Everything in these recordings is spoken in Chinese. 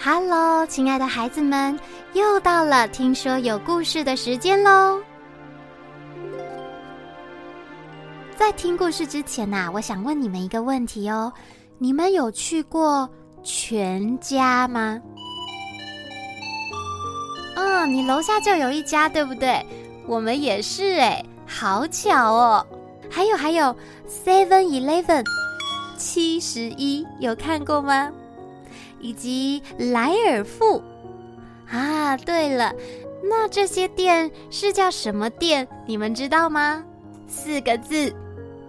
哈喽，亲爱的孩子们，又到了听说有故事的时间喽！在听故事之前呐，我想问你们一个问题哦：你们有去过全家吗？嗯，你楼下就有一家，对不对？我们也是哎，好巧哦！还有还有，Seven Eleven，七十一，有看过吗？以及莱尔富啊，对了，那这些店是叫什么店？你们知道吗？四个字，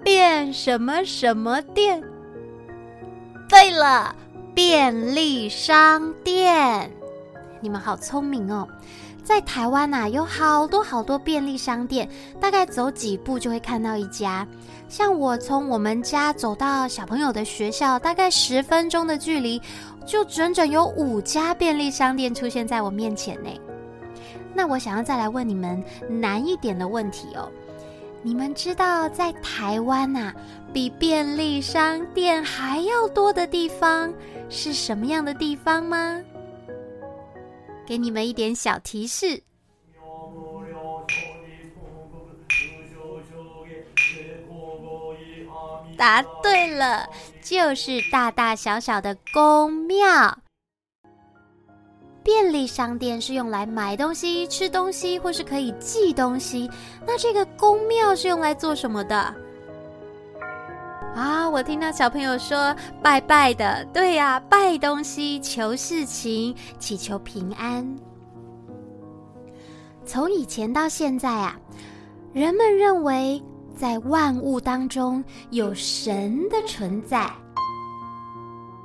便什么什么店？对了，便利商店。你们好聪明哦！在台湾呐、啊，有好多好多便利商店，大概走几步就会看到一家。像我从我们家走到小朋友的学校，大概十分钟的距离，就整整有五家便利商店出现在我面前呢。那我想要再来问你们难一点的问题哦。你们知道在台湾呐、啊，比便利商店还要多的地方是什么样的地方吗？给你们一点小提示，答对了，就是大大小小的宫庙。便利商店是用来买东西、吃东西，或是可以寄东西。那这个宫庙是用来做什么的？啊，我听到小朋友说拜拜的，对呀，拜东西、求事情、祈求平安。从以前到现在啊，人们认为在万物当中有神的存在，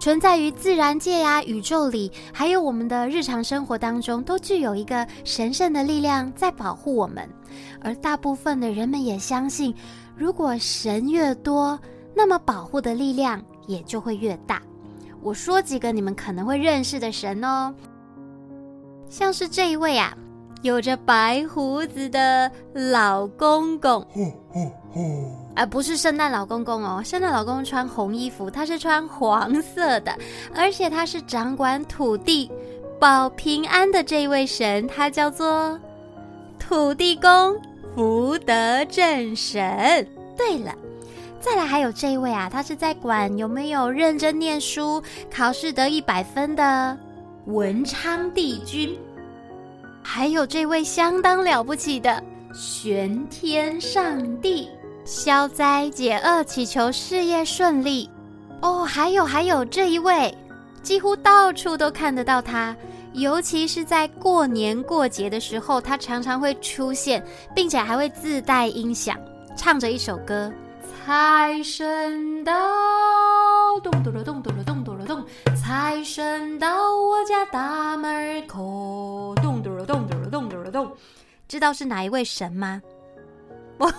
存在于自然界呀、宇宙里，还有我们的日常生活当中，都具有一个神圣的力量在保护我们。而大部分的人们也相信，如果神越多，那么保护的力量也就会越大。我说几个你们可能会认识的神哦，像是这一位啊，有着白胡子的老公公。而不是圣诞老公公哦，圣诞老公公穿红衣服，他是穿黄色的，而且他是掌管土地、保平安的这一位神，他叫做土地公福德正神。对了。再来还有这一位啊，他是在管有没有认真念书、考试得一百分的文昌帝君，还有这位相当了不起的玄天上帝，消灾解厄、祈求事业顺利。哦，还有还有这一位，几乎到处都看得到他，尤其是在过年过节的时候，他常常会出现，并且还会自带音响，唱着一首歌。财神到，咚咚了咚咚了咚咚了咚，财神到我家大门口，咚咚了咚咚了咚咚了咚。知道是哪一位神吗？我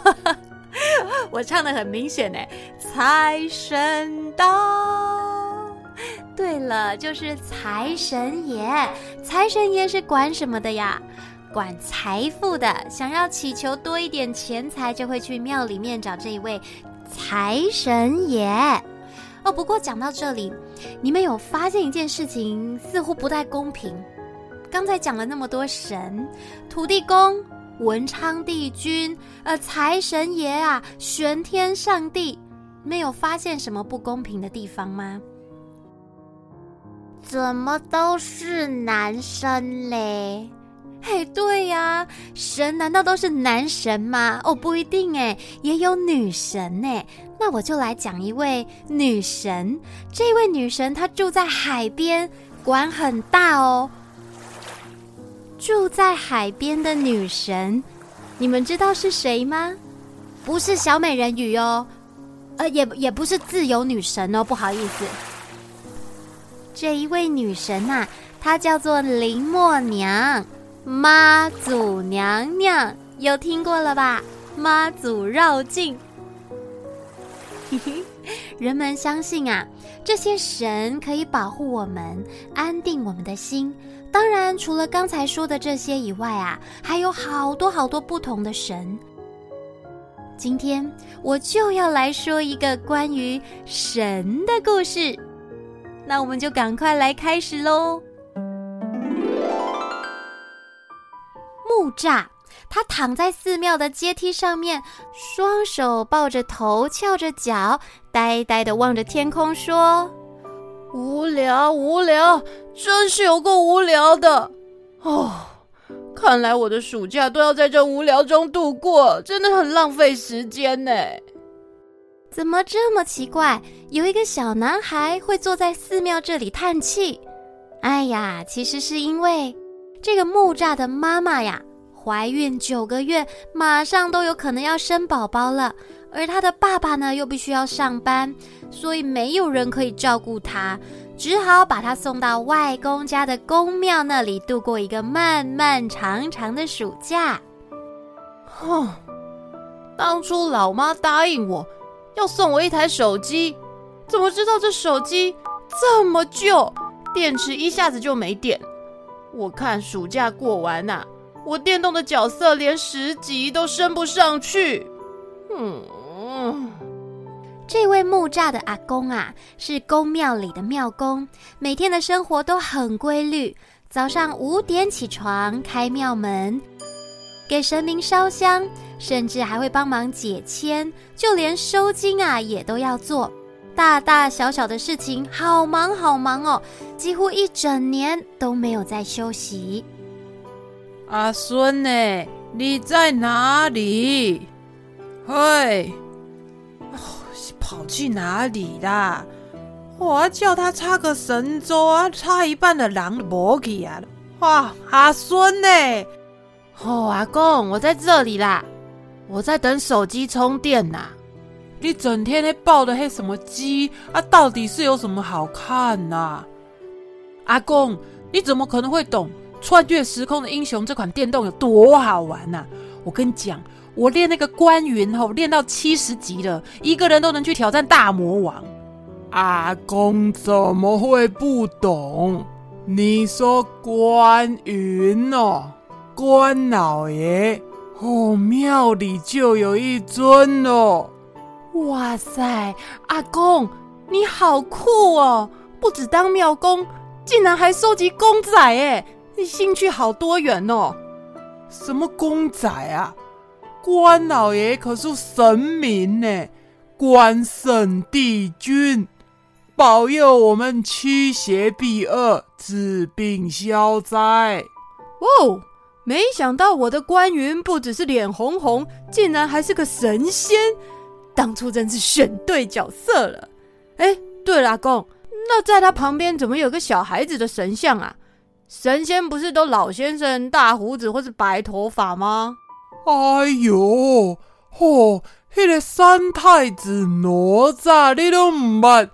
我唱的很明显呢，财神到。对了，就是财神爷。财神爷是管什么的呀？管财富的。想要祈求多一点钱财，就会去庙里面找这一位。财神爷哦，不过讲到这里，你们有发现一件事情似乎不太公平？刚才讲了那么多神，土地公、文昌帝君、呃，财神爷啊，玄天上帝，没有发现什么不公平的地方吗？怎么都是男生嘞？哎，对呀，神难道都是男神吗？哦，不一定哎，也有女神呢。那我就来讲一位女神。这位女神她住在海边，管很大哦。住在海边的女神，你们知道是谁吗？不是小美人鱼哦，呃，也也不是自由女神哦，不好意思。这一位女神啊，她叫做林默娘。妈祖娘娘有听过了吧？妈祖绕境，嘿嘿，人们相信啊，这些神可以保护我们，安定我们的心。当然，除了刚才说的这些以外啊，还有好多好多不同的神。今天我就要来说一个关于神的故事，那我们就赶快来开始喽。木栅，他躺在寺庙的阶梯上面，双手抱着头，翘着脚，呆呆的望着天空，说：“无聊，无聊，真是有够无聊的哦！看来我的暑假都要在这无聊中度过，真的很浪费时间呢。”怎么这么奇怪？有一个小男孩会坐在寺庙这里叹气。哎呀，其实是因为这个木栅的妈妈呀，怀孕九个月，马上都有可能要生宝宝了。而他的爸爸呢，又必须要上班，所以没有人可以照顾他，只好把他送到外公家的宫庙那里度过一个漫漫长长的暑假。哼，当初老妈答应我。要送我一台手机，怎么知道这手机这么旧，电池一下子就没电？我看暑假过完呐、我电动的角色连十级都升不上去。嗯，这位木栅的阿公啊，是宫庙里的庙公，每天的生活都很规律，早上五点起床，开庙门。给神明烧香，甚至还会帮忙解签，就连收金啊也都要做，大大小小的事情好忙好忙哦，几乎一整年都没有在休息。阿孙呢？你在哪里？嘿，哦，跑去哪里啦？我要叫他插个神舟啊，插一半的狼都没去啊！哇，阿孙呢？哦，阿公，我在这里啦，我在等手机充电呐。你整天抱的黑什么机啊？到底是有什么好看呐？阿公，你怎么可能会懂《穿越时空的英雄》这款电动有多好玩呐？我跟你讲，我练那个关云吼，练到七十级了，一个人都能去挑战大魔王。阿公怎么会不懂？你说关云哦？关老爷，哦，庙里就有一尊哦！哇塞，阿公你好酷哦！不止当庙公，竟然还收集公仔哎！你兴趣好多元哦！什么公仔啊？关老爷可是神明呢，关圣帝君，保佑我们驱邪避恶、治病消灾。哦！没想到我的官云不只是脸红红，竟然还是个神仙。当初真是选对角色了。哎，对了，阿公，那在他旁边怎么有个小孩子的神像啊？神仙不是都老先生、大胡子或是白头发吗？哎呦，嚯、哦，那个三太子哪吒你都唔捌？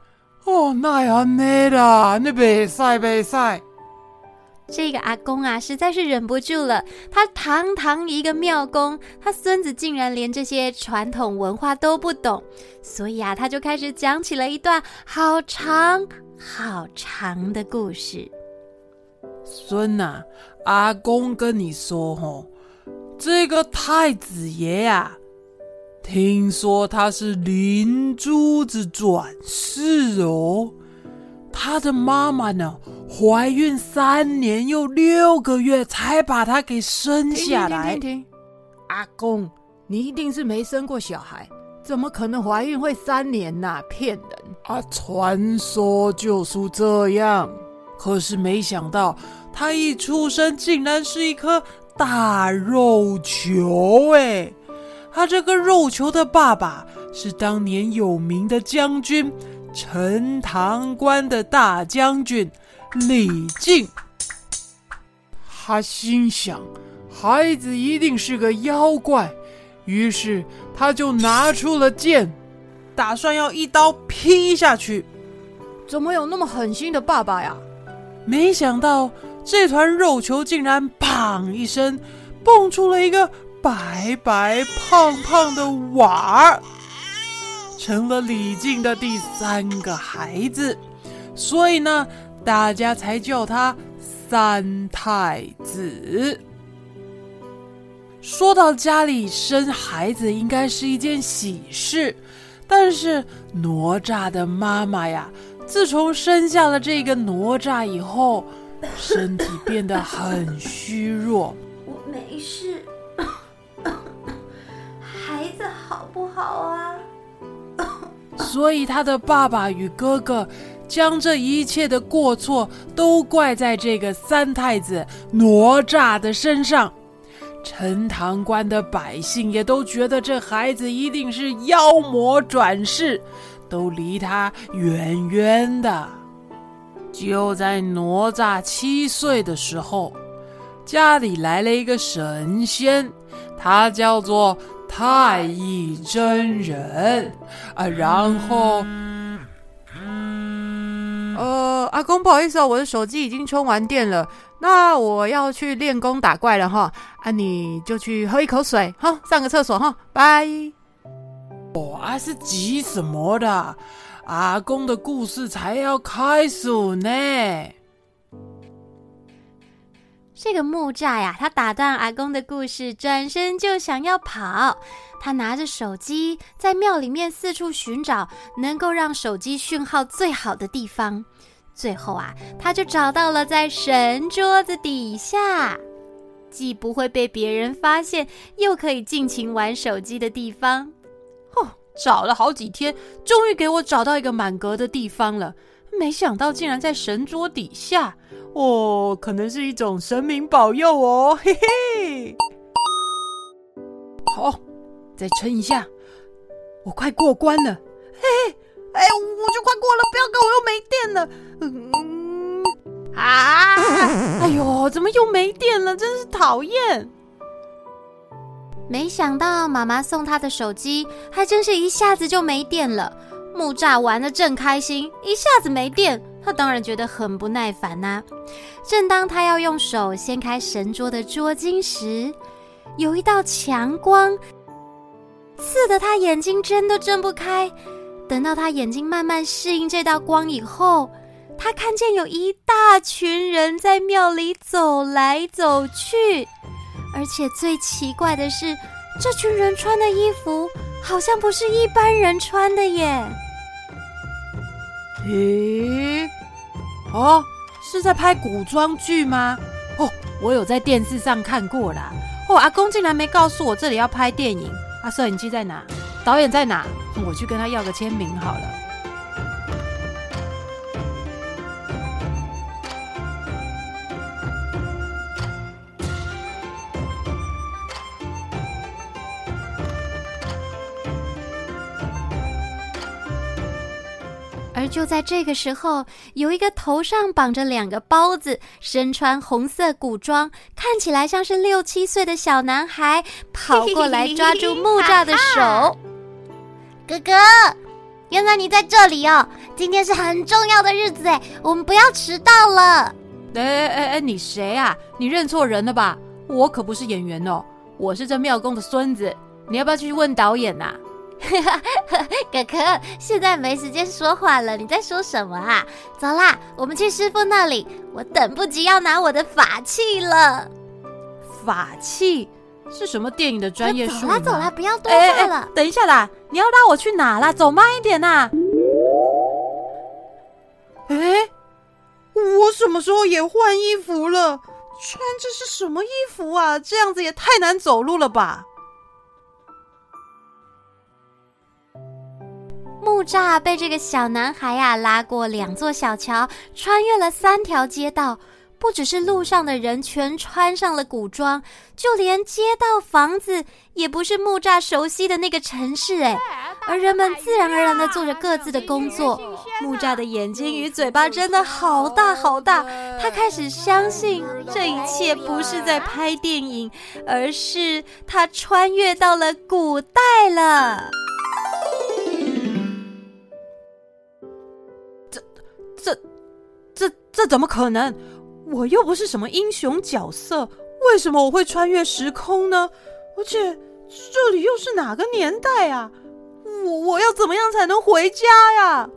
哦，那安尼啦，你别使别使。这个阿公啊，实在是忍不住了。他堂堂一个庙公，他孙子竟然连这些传统文化都不懂，所以啊，他就开始讲起了一段好长好长的故事。孙呐、啊，阿公跟你说哦，这个太子爷啊，听说他是灵珠子转世哦。他的妈妈呢，怀孕三年又六个月才把他给生下来。停停停停，阿公，你一定是没生过小孩，怎么可能怀孕会三年呐、啊？骗人！啊，传说就是这样。可是没想到，他一出生竟然是一颗大肉球！哎，他这个肉球的爸爸是当年有名的将军。陈塘关的大将军李靖，他心想孩子一定是个妖怪，于是他就拿出了剑，打算要一刀劈下去。怎么有那么狠心的爸爸呀？没想到这团肉球竟然“砰”一声蹦出了一个白白胖胖的娃儿。成了李靖的第三个孩子，所以呢，大家才叫他三太子。说到家里生孩子应该是一件喜事但是哪吒的妈妈呀自从生下了这个哪吒以后身体变得很虚弱。我没事。孩子好不好啊？所以他的爸爸与哥哥将这一切的过错都怪在这个三太子哪吒的身上。陈塘关的百姓也都觉得这孩子一定是妖魔转世，都离他远远的。就在哪吒七岁的时候，家里来了一个神仙，他叫做太乙真人啊。然后，呃，阿公不好意思哦，我的手机已经充完电了。那我要去练功打怪了哈，啊，你就去喝一口水哈，上个厕所哈，拜。我、啊是急什么的？阿公的故事才要开始呢。这个木栅呀，他打断阿公的故事，转身就想要跑。他拿着手机在庙里面四处寻找能够让手机讯号最好的地方。最后啊，他就找到了在神桌子底下，既不会被别人发现，又可以尽情玩手机的地方。哦，找了好几天，终于给我找到一个满格的地方了。没想到竟然在神桌底下，哦，可能是一种神明保佑哦，嘿嘿。好，再撑一下，我快过关了，嘿嘿。哎，我就快过了，不要给我又没电了。嗯啊！哎呦，怎么又没电了？真是讨厌！没想到妈妈送他的手机，还真是一下子就没电了。木栅玩的正开心，一下子没电，他当然觉得很不耐烦呐、正当他要用手掀开神桌的桌巾时，有一道强光刺得他眼睛睁都睁不开。等到他眼睛慢慢适应这道光以后，他看见有一大群人在庙里走来走去，而且最奇怪的是，这群人穿的衣服好像不是一般人穿的耶。咦？哦，是在拍古装剧吗？哦，我有在电视上看过啦。哦，阿公竟然没告诉我这里要拍电影。啊，摄影机在哪？导演在哪？我去跟他要个签名好了。就在这个时候，有一个头上绑着两个包子、身穿红色古装、看起来像是六七岁的小男孩跑过来，抓住木栅的手。哥哥，原来你在这里哦！今天是很重要的日子哎，我们不要迟到了。哎哎哎，你谁啊？你认错人了吧？我可不是演员哦，我是这庙公的孙子。你要不要去问导演呐？哥哥，现在没时间说话了，你在说什么啊？走啦，我们去师傅那里，我等不及要拿我的法器了。法器？是什么电影的专业术语？走啦走啦，不要多话了。等一下啦，你要拉我去哪啦？走慢一点呐！哎，我什么时候也换衣服了？穿这是什么衣服啊？这样子也太难走路了吧！木栅被这个小男孩呀、啊、拉过两座小桥，穿越了三条街道。不只是路上的人全穿上了古装，就连街道、房子也不是木栅熟悉的那个城市哎，而人们自然而然地做着各自的工作。木栅的眼睛与嘴巴真的好大好大，他开始相信这一切不是在拍电影，而是他穿越到了古代了。这、怎么可能？我又不是什么英雄角色，为什么我会穿越时空呢？而且这里又是哪个年代啊？我我要怎么样才能回家呀？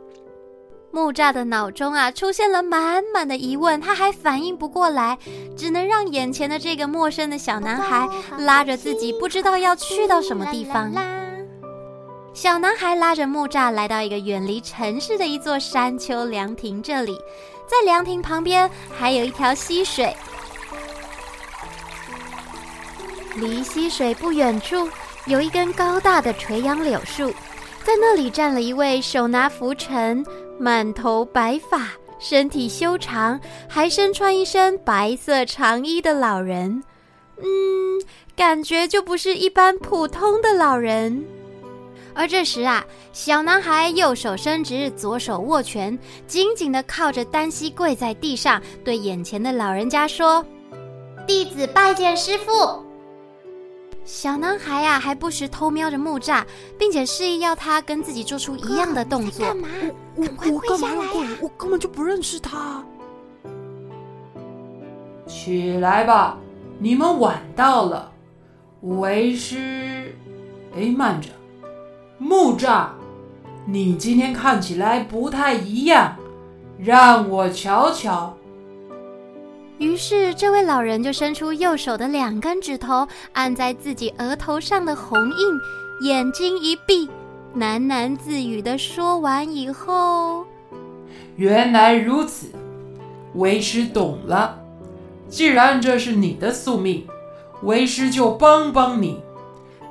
木栅的脑中啊出现了满满的疑问，他还反应不过来，只能让眼前的这个陌生的小男孩拉着自己，不知道要去到什么地方。小男孩拉着木栅来到一个远离城市的一座山丘凉亭，这里。在凉亭旁边还有一条溪水，离溪水不远处有一根高大的垂杨柳树，在那里站了一位手拿拂尘、满头白发、身体修长，还身穿一身白色长衣的老人。嗯，感觉就不是一般普通的老人。而这时啊，小男孩右手伸直，左手握拳，紧紧的靠着单膝跪在地上，对眼前的老人家说：“弟子拜见师傅。”小男孩呀、啊，还不时偷瞄着木栅，并且示意要他跟自己做出一样的动作。干嘛？我我我干嘛要跪？我根本就不认识他。起来吧，你们晚到了。为师，哎，慢着。木栅，你今天看起来不太一样，让我瞧瞧。于是，这位老人就伸出右手的两根指头，按在自己额头上的红印，眼睛一闭，喃喃自语的说完以后，原来如此，为师懂了。既然这是你的宿命，为师就帮帮你。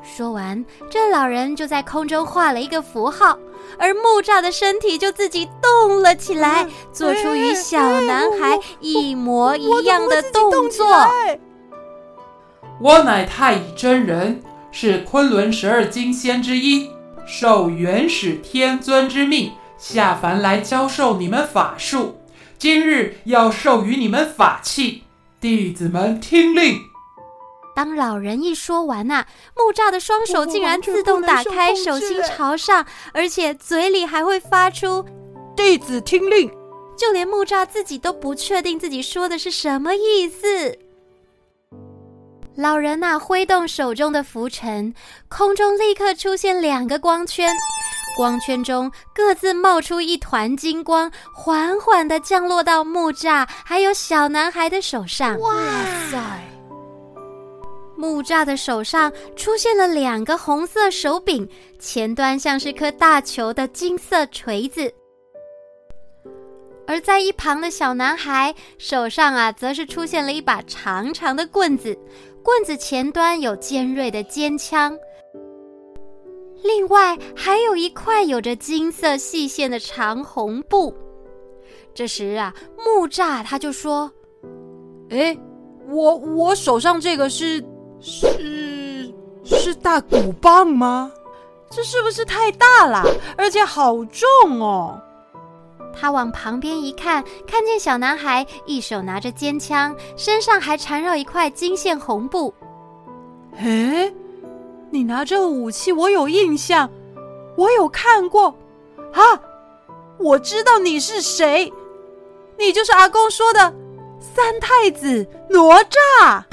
说完，这老人就在空中画了一个符号，而木栅的身体就自己动了起来，做出与小男孩一模一样的动作。我乃太乙真人，是昆仑十二金仙之一，受元始天尊之命下凡来教授你们法术，今日要授予你们法器，弟子们听令。当老人一说完呐、啊，木栅的双手竟然自动打开，手心朝上，而且嘴里还会发出“弟子听令”，就连木栅自己都不确定自己说的是什么意思。老人呐、啊，挥动手中的浮尘，空中立刻出现两个光圈，光圈中各自冒出一团金光，缓缓的降落到木栅还有小男孩的手上。哇塞！木栅的手上出现了两个红色手柄，前端像是颗大球的金色锤子；而在一旁的小男孩手上啊，则是出现了一把长长的棍子，棍子前端有尖锐的尖枪。另外还有一块有着金色细线的长红布。这时啊，木栅他就说：“哎，我我手上这个是。”是是大鼓棒吗？这是不是太大了？而且好重哦！他往旁边一看，看见小男孩一手拿着尖枪，身上还缠绕一块金线红布。哎，你拿这武器，我有印象，我有看过啊！我知道你是谁，你就是阿公说的三太子哪吒。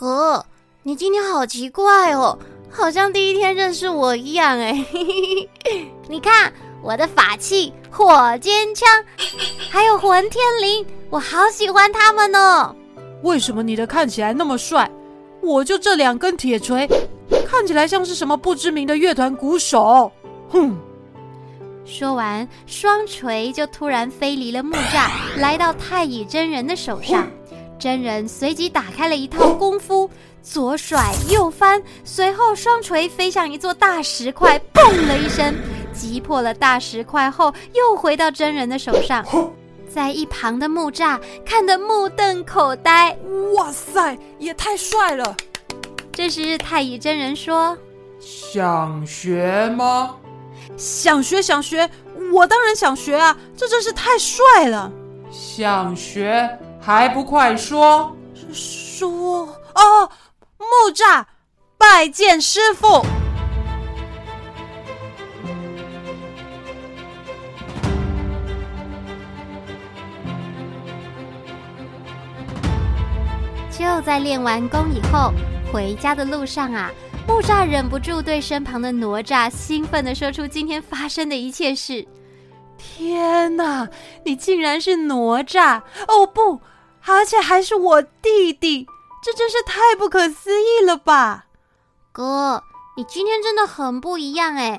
哥，你今天好奇怪哦，好像第一天认识我一样哎。你看我的法器火尖枪，还有混天绫，我好喜欢他们哦。为什么你的看起来那么帅？我就这两根铁锤，看起来像是什么不知名的乐团鼓手。哼！说完，双锤就突然飞离了木栅，来到太乙真人的手上。真人随即打开了一套功夫，左甩右翻，随后双锤飞向一座大石块，砰了一声，击破了大石块后，又回到真人的手上。在一旁的木栅看得目瞪口呆，哇塞，也太帅了！这时太乙真人说：“想学吗？想学，想学，我当然想学啊！这真是太帅了。想学。”还不快说！说哦，木吒拜见师傅。就在练完功以后，回家的路上啊，木吒忍不住对身旁的哪吒兴奋的说出今天发生的一切事。天哪，你竟然是哪吒！哦不！而且还是我弟弟，这真是太不可思议了吧！哥，你今天真的很不一样哎。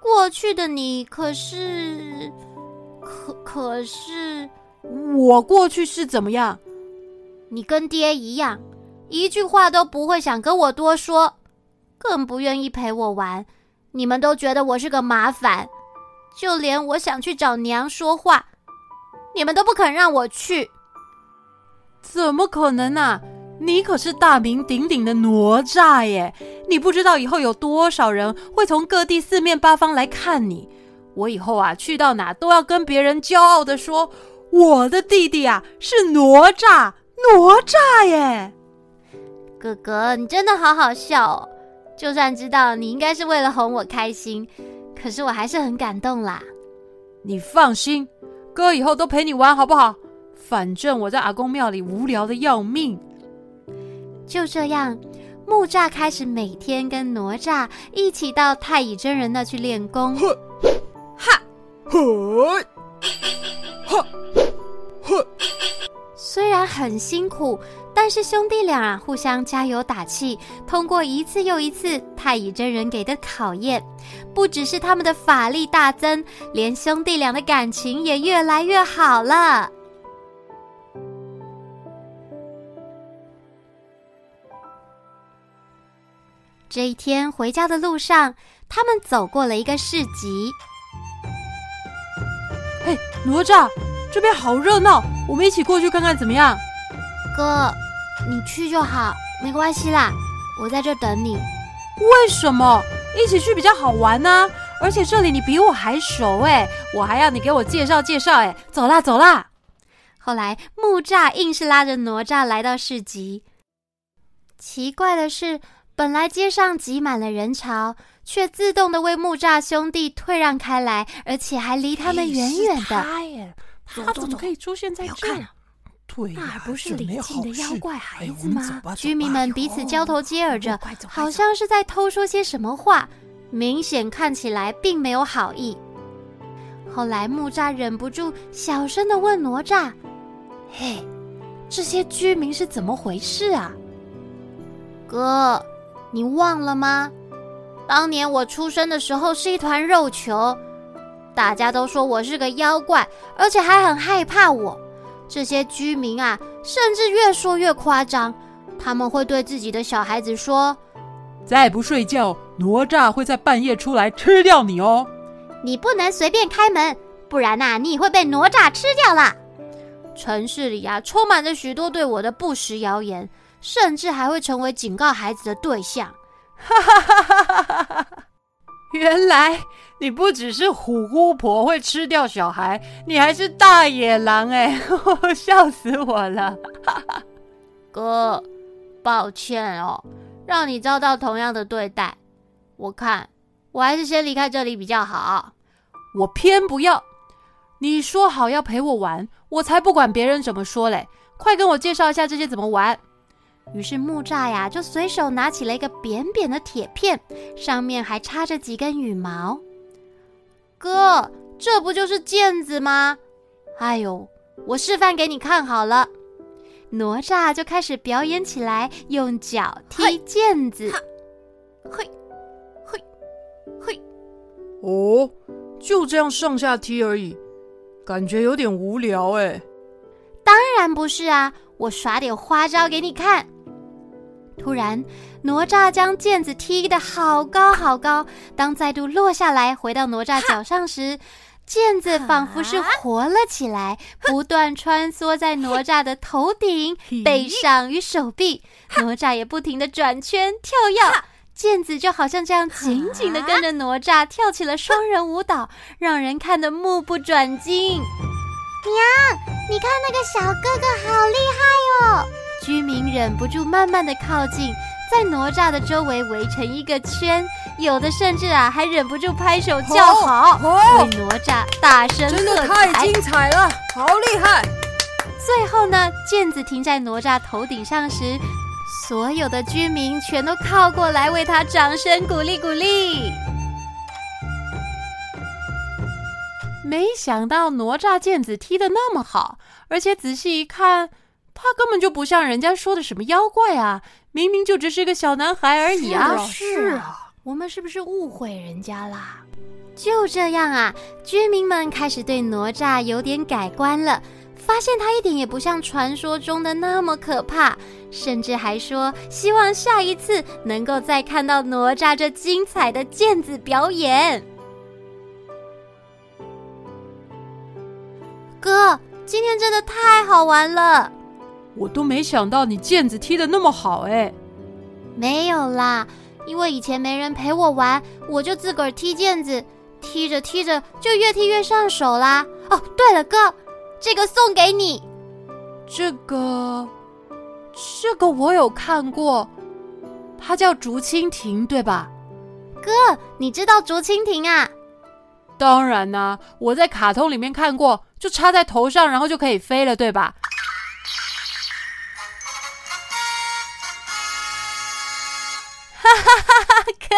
过去的你可是，可可是，我过去是怎么样？你跟爹一样，一句话都不会想跟我多说，更不愿意陪我玩。你们都觉得我是个麻烦，就连我想去找娘说话，你们都不肯让我去。怎么可能啊？你可是大名鼎鼎的哪吒耶！你不知道以后有多少人会从各地四面八方来看你。我以后啊，去到哪都要跟别人骄傲的说，我的弟弟啊是哪吒，哪吒耶！哥哥，你真的好好笑哦！就算知道你应该是为了哄我开心，可是我还是很感动啦。你放心，哥以后都陪你玩好不好？反正我在阿公庙里无聊的要命。就这样，木吒开始每天跟哪吒一起到太乙真人那去练功。哈，呵，哈，呵。虽然很辛苦，但是兄弟俩啊互相加油打气，通过一次又一次太乙真人给的考验，不只是他们的法力大增，连兄弟俩的感情也越来越好了。这一天回家的路上，他们走过了一个市集。嘿，哪吒，这边好热闹，我们一起过去看看怎么样？哥，你去就好，没关系啦，我在这等你。为什么？一起去比较好玩呢？而且这里你比我还熟哎，我还要你给我介绍介绍哎。走啦走啦。后来木吒硬是拉着哪吒来到市集。奇怪的是。本来街上挤满了人潮，却自动的为木栅兄弟退让开来，而且还离他们远远的。他耶，他怎么可以出现在这？对，那还不是李靖的妖怪孩子吗？居民们彼此交头接耳着，好像是在偷说些什么话，明显看起来并没有好意。后来木栅忍不住小声的问哪吒：“嘿，这些居民是怎么回事啊？”哥。你忘了吗？当年我出生的时候是一团肉球，大家都说我是个妖怪，而且还很害怕我。这些居民啊，甚至越说越夸张，他们会对自己的小孩子说：“再不睡觉，哪吒会在半夜出来吃掉你哦！你不能随便开门，不然呐，你会被哪吒吃掉啦。”城市里啊，充满着许多对我的不实谣言。甚至还会成为警告孩子的对象。哈哈哈哈哈哈！原来你不只是虎姑婆会吃掉小孩，你还是大野狼哎！笑死我了！哥，抱歉哦，让你遭到同样的对待。我看我还是先离开这里比较好。我偏不要！你说好要陪我玩，我才不管别人怎么说嘞！快跟我介绍一下这些怎么玩。于是木吒呀，就随手拿起了一个扁扁的铁片，上面还插着几根羽毛。哥，这不就是毽子吗？哎呦，我示范给你看好了。哪吒就开始表演起来，用脚踢毽子。嘿，嘿，嘿。哦，就这样上下踢而已，感觉有点无聊哎。当然不是啊，我耍点花招给你看。突然，哪吒将毽子踢得好高好高。当再度落下来，回到哪吒脚上时，毽子仿佛是活了起来，不断穿梭在哪吒的头顶、背上与手臂。哪吒也不停地转圈跳跃，毽子就好像这样紧紧地跟着哪吒跳起了双人舞蹈，让人看得目不转睛。娘，你看那个小哥哥好厉害哦！居民忍不住慢慢的靠近，在哪吒的周围围成一个圈，有的甚至啊还忍不住拍手叫好，为哪吒大声喝彩。真的太精彩了，好厉害！最后呢，毽子停在哪吒头顶上时，所有的居民全都靠过来为他掌声鼓励鼓励。没想到哪吒毽子踢得那么好，而且仔细一看。他根本就不像人家说的什么妖怪啊，明明就只是个小男孩而已啊！是啊，我们是不是误会人家啦？就这样啊，居民们开始对哪吒有点改观了，发现他一点也不像传说中的那么可怕，甚至还说希望下一次能够再看到哪吒这精彩的毽子表演。今天真的太好玩了！我都没想到你毽子踢得那么好哎。没有啦，因为以前没人陪我玩，我就自个儿踢毽子，踢着踢着就越踢越上手啦。哦，对了，哥，这个送给你。这个，这个我有看过，它叫竹蜻蜓，对吧？哥，你知道竹蜻蜓啊？当然啦，我在卡通里面看过，就插在头上，然后就可以飞了，对吧？哈哈哈哈！哥，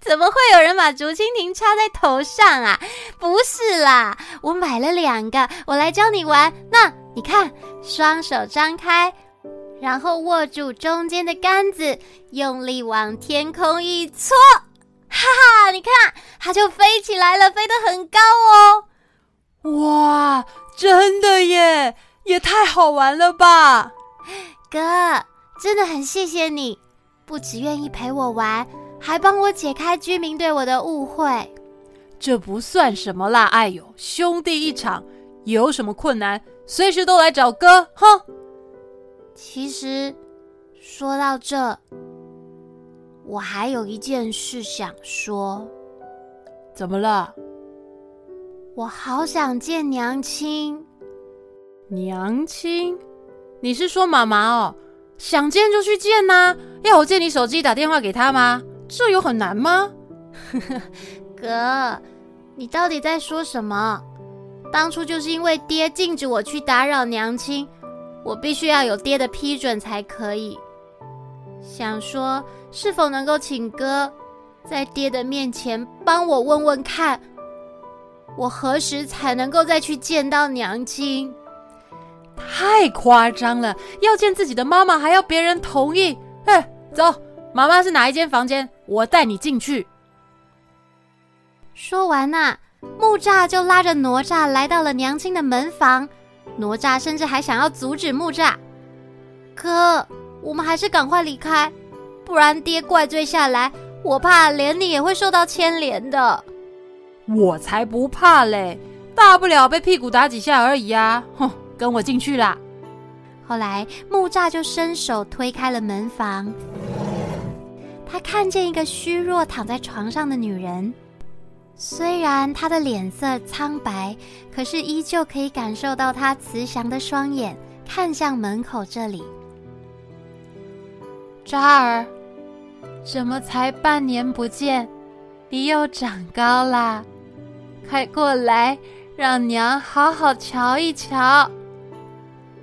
怎么会有人把竹蜻蜓插在头上啊？不是啦，我买了两个，我来教你玩。那你看，双手张开，然后握住中间的杆子，用力往天空一搓，哈哈！你看，它就飞起来了，飞得很高哦。哇，真的耶，也太好玩了吧！哥，真的很谢谢你。不只愿意陪我玩，还帮我解开居民对我的误会。这不算什么啦，哎呦，兄弟一场，有什么困难随时都来找哥，哼。其实说到这，我还有一件事想说。怎么了？我好想见娘亲。娘亲？你是说妈妈哦？想见就去见呐、啊！要我借你手机打电话给他吗？这有很难吗？哥，你到底在说什么？当初就是因为爹禁止我去打扰娘亲，我必须要有爹的批准才可以。想说是否能够请哥在爹的面前帮我问问看，我何时才能够再去见到娘亲？太夸张了！要见自己的妈妈还要别人同意？哎，走，妈妈是哪一间房间？我带你进去。说完呐、啊，木栅就拉着哪吒来到了娘亲的门房。哪吒甚至还想要阻止木栅，可我们还是赶快离开，不然爹怪罪下来，我怕连你也会受到牵连的。我才不怕嘞，大不了被屁股打几下而已啊！哼。跟我进去啦！后来木栅就伸手推开了门房，他看见一个虚弱躺在床上的女人，虽然她的脸色苍白，可是依旧可以感受到她慈祥的双眼看向门口这里。扎儿，怎么才半年不见，你又长高啦？快过来，让娘好好瞧一瞧。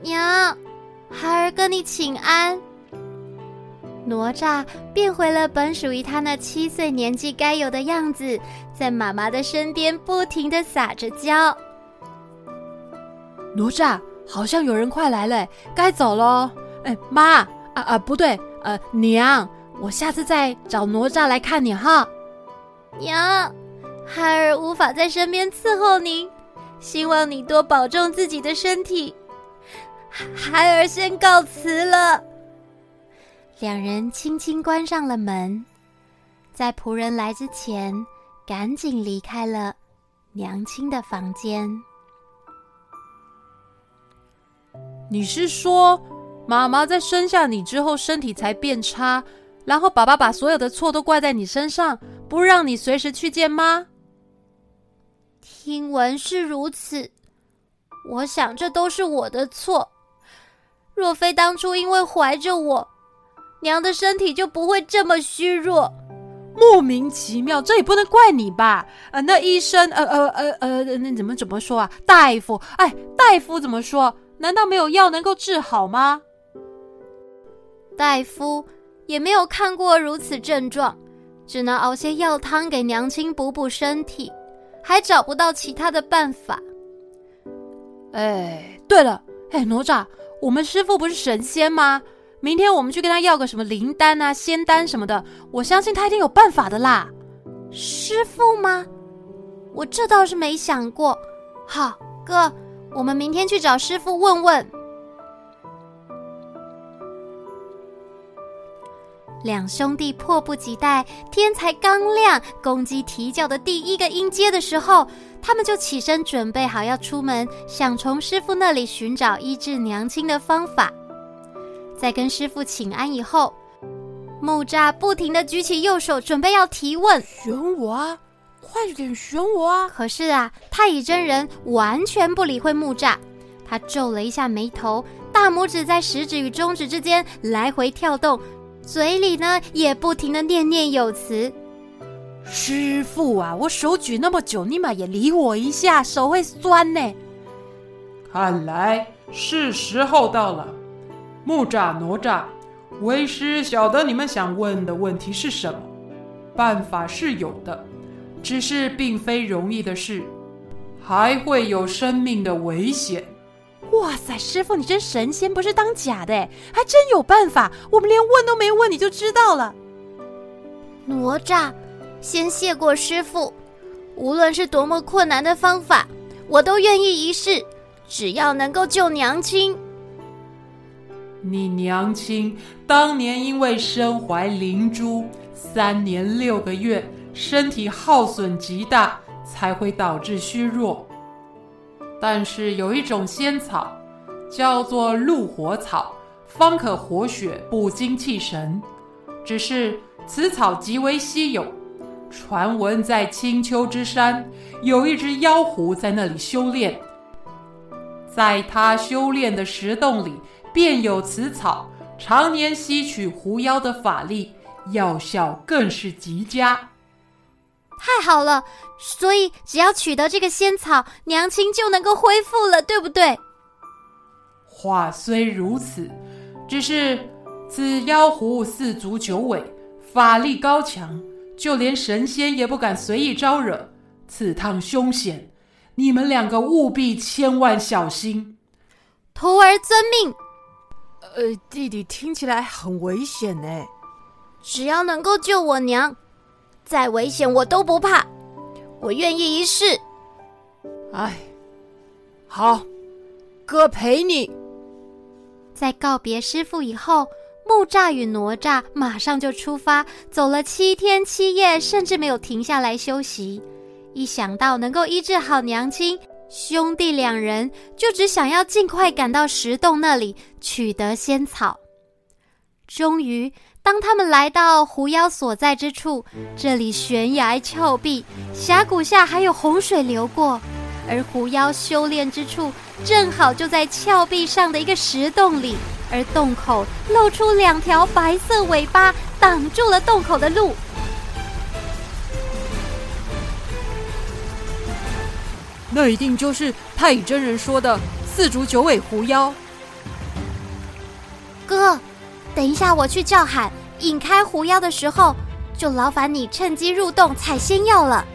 娘，孩儿跟你请安。哪吒变回了本属于他那七岁年纪该有的样子，在妈妈的身边不停的撒着娇。哪吒，好像有人快来了，该走喽。哎，妈啊啊，不对，呃，娘，我下次再找哪吒来看你哈。娘，孩儿无法在身边伺候您，希望你多保重自己的身体。孩儿先告辞了。两人轻轻关上了门，在仆人来之前，赶紧离开了娘亲的房间。你是说，妈妈在生下你之后身体才变差，然后爸爸把所有的错都怪在你身上，不让你随时去见妈？听闻是如此，我想这都是我的错。若非当初因为怀着我，娘的身体就不会这么虚弱。莫名其妙，这也不能怪你吧？呃，那医生，呃呃呃呃，那怎么怎么说啊？大夫，哎，大夫怎么说？难道没有药能够治好吗？大夫也没有看过如此症状，只能熬些药汤给娘亲补补身体，还找不到其他的办法。哎，对了，哎，哪吒。我们师傅不是神仙吗？明天我们去跟他要个什么灵丹啊、仙丹什么的，我相信他一定有办法的啦。师傅吗？我这倒是没想过。好，哥，我们明天去找师傅问问。两兄弟迫不及待，天才刚亮，公鸡啼叫的第一个音阶的时候，他们就起身准备好要出门，想从师傅那里寻找医治娘亲的方法。在跟师傅请安以后，木吒不停地举起右手，准备要提问：“选我啊，快点选我啊！”可是啊，太乙真人完全不理会木吒，他皱了一下眉头，大拇指在食指与中指之间来回跳动。嘴里呢也不停的念念有词。师傅啊，我手举那么久，你妈也理我一下，手会酸呢。看来是时候到了。木吒哪吒，为师晓得你们想问的问题是什么，办法是有的，只是并非容易的事，还会有生命的危险。哇塞，师傅你真神仙，不是当假的，还真有办法。我们连问都没问，你就知道了。哪吒，先谢过师傅。无论是多么困难的方法，我都愿意一试，只要能够救娘亲。你娘亲当年因为身怀灵珠，三年六个月，身体耗损极大，才会导致虚弱。但是有一种仙草，叫做鹿火草，方可活血、补精气神。只是此草极为稀有，传闻在青丘之山有一只妖狐在那里修炼，在他修炼的石洞里便有此草，常年吸取狐妖的法力，药效更是极佳。太好了，所以只要取得这个仙草，娘亲就能够恢复了，对不对？话虽如此，只是此妖狐四足九尾，法力高强，就连神仙也不敢随意招惹。此趟凶险，你们两个务必千万小心。徒儿遵命。呃，弟弟听起来很危险呢。只要能够救我娘。再危险我都不怕，我愿意一试。哎，好，哥陪你。在告别师傅以后，木吒与哪吒马上就出发，走了七天七夜，甚至没有停下来休息。一想到能够医治好娘亲，兄弟两人就只想要尽快赶到石洞那里取得仙草。终于。当他们来到狐妖所在之处，这里悬崖峭壁，峡谷下还有洪水流过，而狐妖修炼之处正好就在峭壁上的一个石洞里，而洞口露出两条白色尾巴，挡住了洞口的路。那一定就是太乙真人说的四足九尾狐妖。哥。等一下，我去叫喊引开狐妖的时候，就劳烦你趁机入洞采仙药了。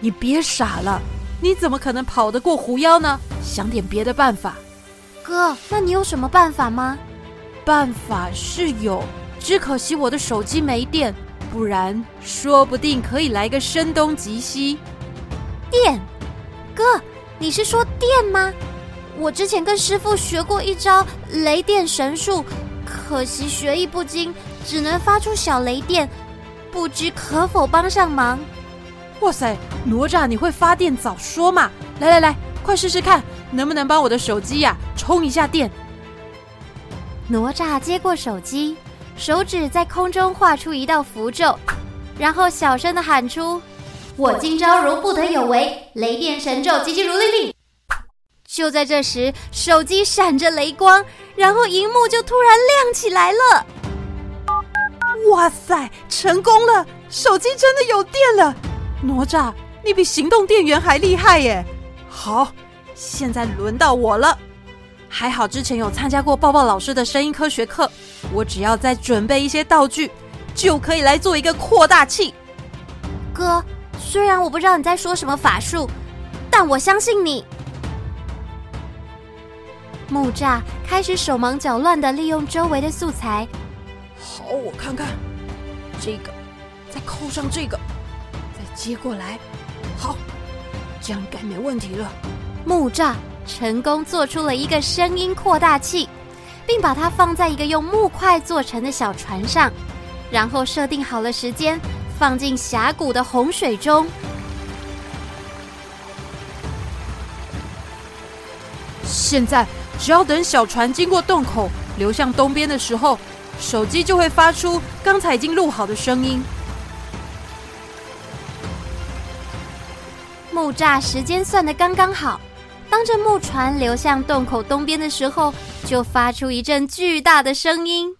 你别傻了，你怎么可能跑得过狐妖呢？想点别的办法。哥，那你有什么办法吗？办法是有，只可惜我的手机没电，不然说不定可以来个声东击西。电？哥，你是说电吗？我之前跟师傅学过一招雷电神术。可惜学艺不精，只能发出小雷电，不知可否帮上忙？哇塞，哪吒你会发电，早说嘛！来来来，快试试看，能不能帮我的手机呀、啊、充一下电？哪吒接过手机，手指在空中画出一道符咒，然后小声的喊出：“我今朝如不得有为，雷电神咒急急如律令。”就在这时，手机闪着雷光，然后荧幕就突然亮起来了。哇塞，成功了！手机真的有电了！哪吒，你比行动电源还厉害耶！好，现在轮到我了。还好之前有参加过抱抱老师的声音科学课，我只要再准备一些道具，就可以来做一个扩大器。哥，虽然我不知道你在说什么法术，但我相信你。木栅开始手忙脚乱的利用周围的素材。好，我看看，这个，再扣上这个，再接过来。好，这样应该没问题了。木栅，成功做出了一个声音扩大器，并把它放在一个用木块做成的小船上，然后设定好了时间，放进峡谷的洪水中。现在只要等小船经过洞口流向东边的时候，手机就会发出刚才已经录好的声音。木栅时间算的刚刚好，当这木船流向洞口东边的时候，就发出一阵巨大的声音。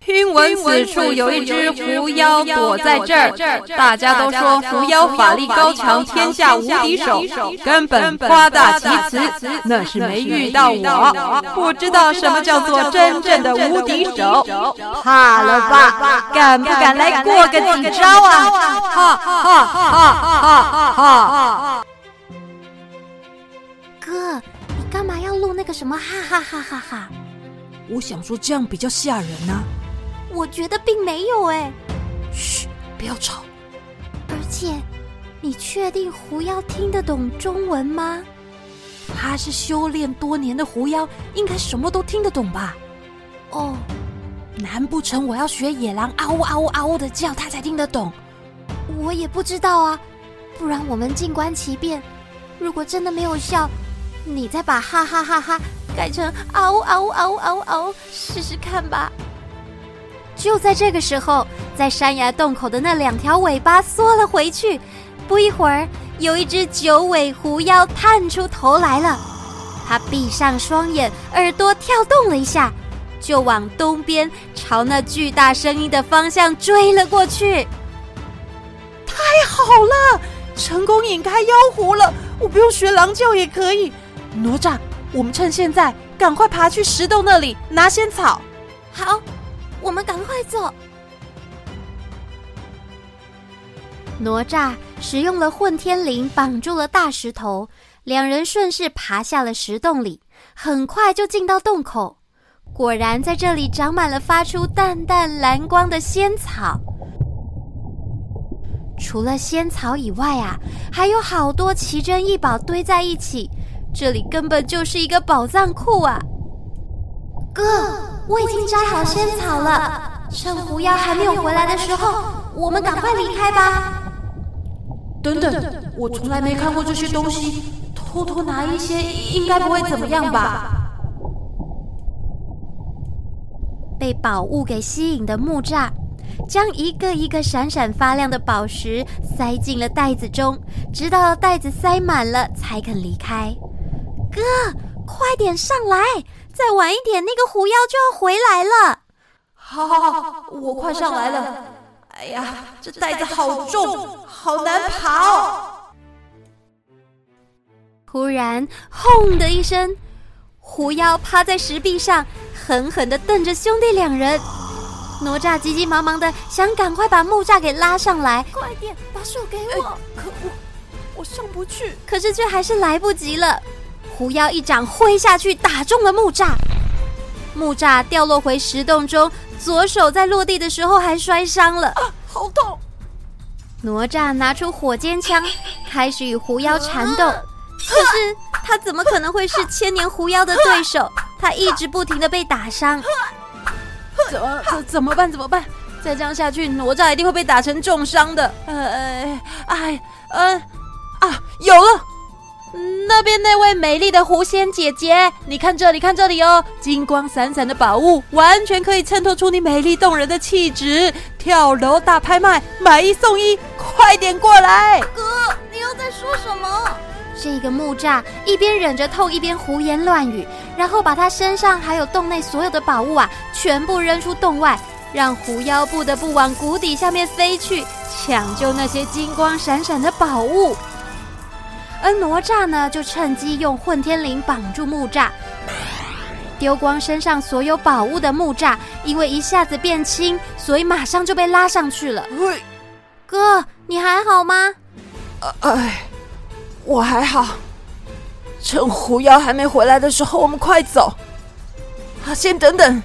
听闻此处有一只狐妖躲在这儿，大家都说狐妖法力高强，天下无敌手，根本夸大其词，那是没遇到我，不知道什么叫做真正的无敌手，怕了吧？敢不敢来过个几招啊？哈哈哈哈哈哈！哥，你干嘛要录那个什么哈哈哈哈哈？我想说这样比较吓人啊。我觉得并没有哎，嘘，不要吵。而且，你确定狐妖听得懂中文吗？他是修炼多年的狐妖，应该什么都听得懂吧？哦，难不成我要学野狼嗷嗷嗷呜的叫，他才听得懂？我也不知道啊，不然我们静观其变。如果真的没有效，你再把哈哈哈哈改成嗷嗷嗷嗷嗷，试试看吧。就在这个时候，在山崖洞口的那两条尾巴缩了回去。不一会儿，有一只九尾狐妖探出头来了。它闭上双眼，耳朵跳动了一下，就往东边朝那巨大声音的方向追了过去。太好了，成功引开妖狐了！我不用学狼叫也可以。哪吒，我们趁现在赶快爬去石洞那里拿仙草。好。我们赶快走！哪吒使用了混天绫绑住了大石头，两人顺势爬下了石洞里，很快就进到洞口。果然，在这里长满了发出淡淡蓝光的仙草。除了仙草以外啊，还有好多奇珍异宝堆在一起，这里根本就是一个宝藏库啊！哥，我已经摘好仙草了。趁狐妖还没有回来的时候，我们赶快离开吧。等等，我从来没看过这些东西，偷偷拿一些应该不会怎么样吧？被宝物给吸引的木栅，将一个一个闪闪发亮的宝石塞进了袋子中，直到袋子塞满了才肯离开。哥，快点上来！再晚一点，那个狐妖就要回来了。好，好，好，我快上来了。哎呀，这袋子好重，好难爬哦。忽然，轰的一声，狐妖趴在石壁上，狠狠的瞪着兄弟两人。哪吒急急忙忙的想赶快把木栅给拉上来，快点把手给我。哎，可我，我上不去。可是却还是来不及了。狐妖一掌挥下去，打中了木栅，木栅掉落回石洞中，左手在落地的时候还摔伤了，啊，好痛！哪吒拿出火尖枪，开始与狐妖缠斗，可是他怎么可能会是千年狐妖的对手？他一直不停的被打伤，怎么怎怎么办？怎么办？再这样下去，哪吒一定会被打成重伤的。呃，哎，嗯，啊，有了！那边那位美丽的狐仙姐姐，你看这里，看这里哦，金光闪闪的宝物，完全可以衬托出你美丽动人的气质。跳楼大拍卖，买一送一，快点过来！哥，你又在说什么？这个木栅一边忍着痛，一边胡言乱语，然后把他身上还有洞内所有的宝物啊，全部扔出洞外，让狐妖不得不往谷底下面飞去，抢救那些金光闪闪的宝物。而哪吒呢，就趁机用混天绫绑住木吒，丢光身上所有宝物的木吒，因为一下子变轻，所以马上就被拉上去了。喂，哥，你还好吗？哎，我还好。趁狐妖还没回来的时候，我们快走。啊，先等等。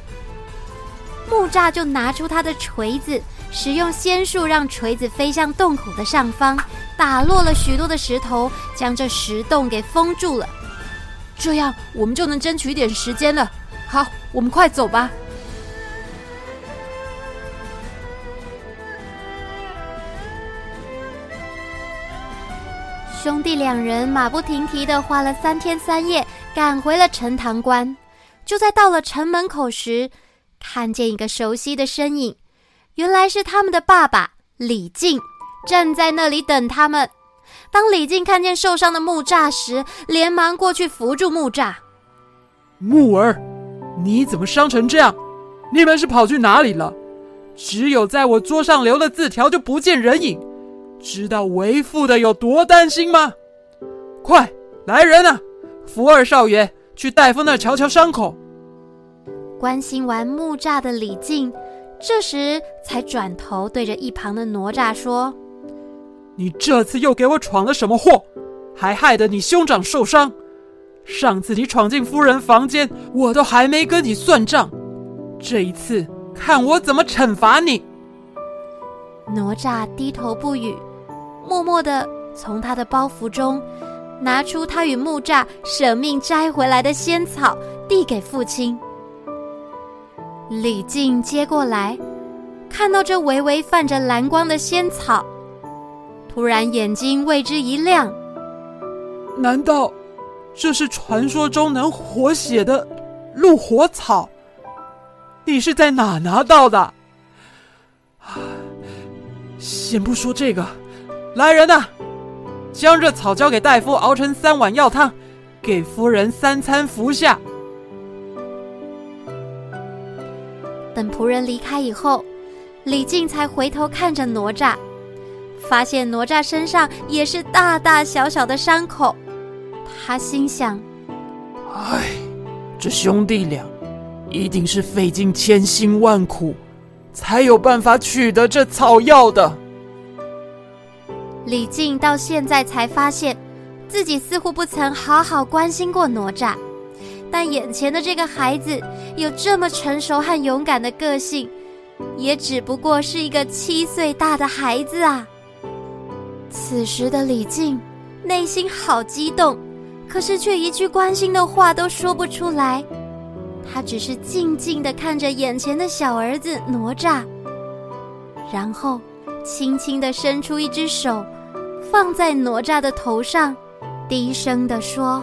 木吒就拿出他的锤子，使用仙术让锤子飞向洞口的上方。打落了许多的石头，将这石洞给封住了。这样我们就能争取一点时间了。好，我们快走吧。兄弟两人马不停蹄的花了三天三夜，赶回了陈塘关。就在到了城门口时，看见一个熟悉的身影，原来是他们的爸爸李靖，站在那里等他们。当李靖看见受伤的木栅时，连忙过去扶住木栅。木儿，你怎么伤成这样？你们是跑去哪里了？只有在我桌上留了字条，就不见人影。知道为父的有多担心吗？快来人啊！扶二少爷去大夫那儿瞧瞧伤口。关心完木栅的李靖，这时才转头对着一旁的哪吒说：“你这次又给我闯了什么祸？还害得你兄长受伤。上次你闯进夫人房间，我都还没跟你算账。这一次，看我怎么惩罚你。”哪吒低头不语。默默的从他的包袱中拿出他与木吒舍命摘回来的仙草，递给父亲。李靖接过来，看到这微微泛着蓝光的仙草，突然眼睛为之一亮。难道这是传说中能活血的鹿火草？你是在哪拿到的？先不说这个。来人呐，将这草交给大夫熬成三碗药汤，给夫人三餐服下。等仆人离开以后，李靖才回头看着哪吒，发现哪吒身上也是大大小小的伤口。他心想：唉，这兄弟俩一定是费尽千辛万苦，才有办法取得这草药的。李靖到现在才发现，自己似乎不曾好好关心过哪吒，但眼前的这个孩子有这么成熟和勇敢的个性，也只不过是一个七岁大的孩子啊。此时的李靖内心好激动，可是却一句关心的话都说不出来。他只是静静的看着眼前的小儿子哪吒，然后轻轻的伸出一只手。放在哪吒的头上，低声的说：“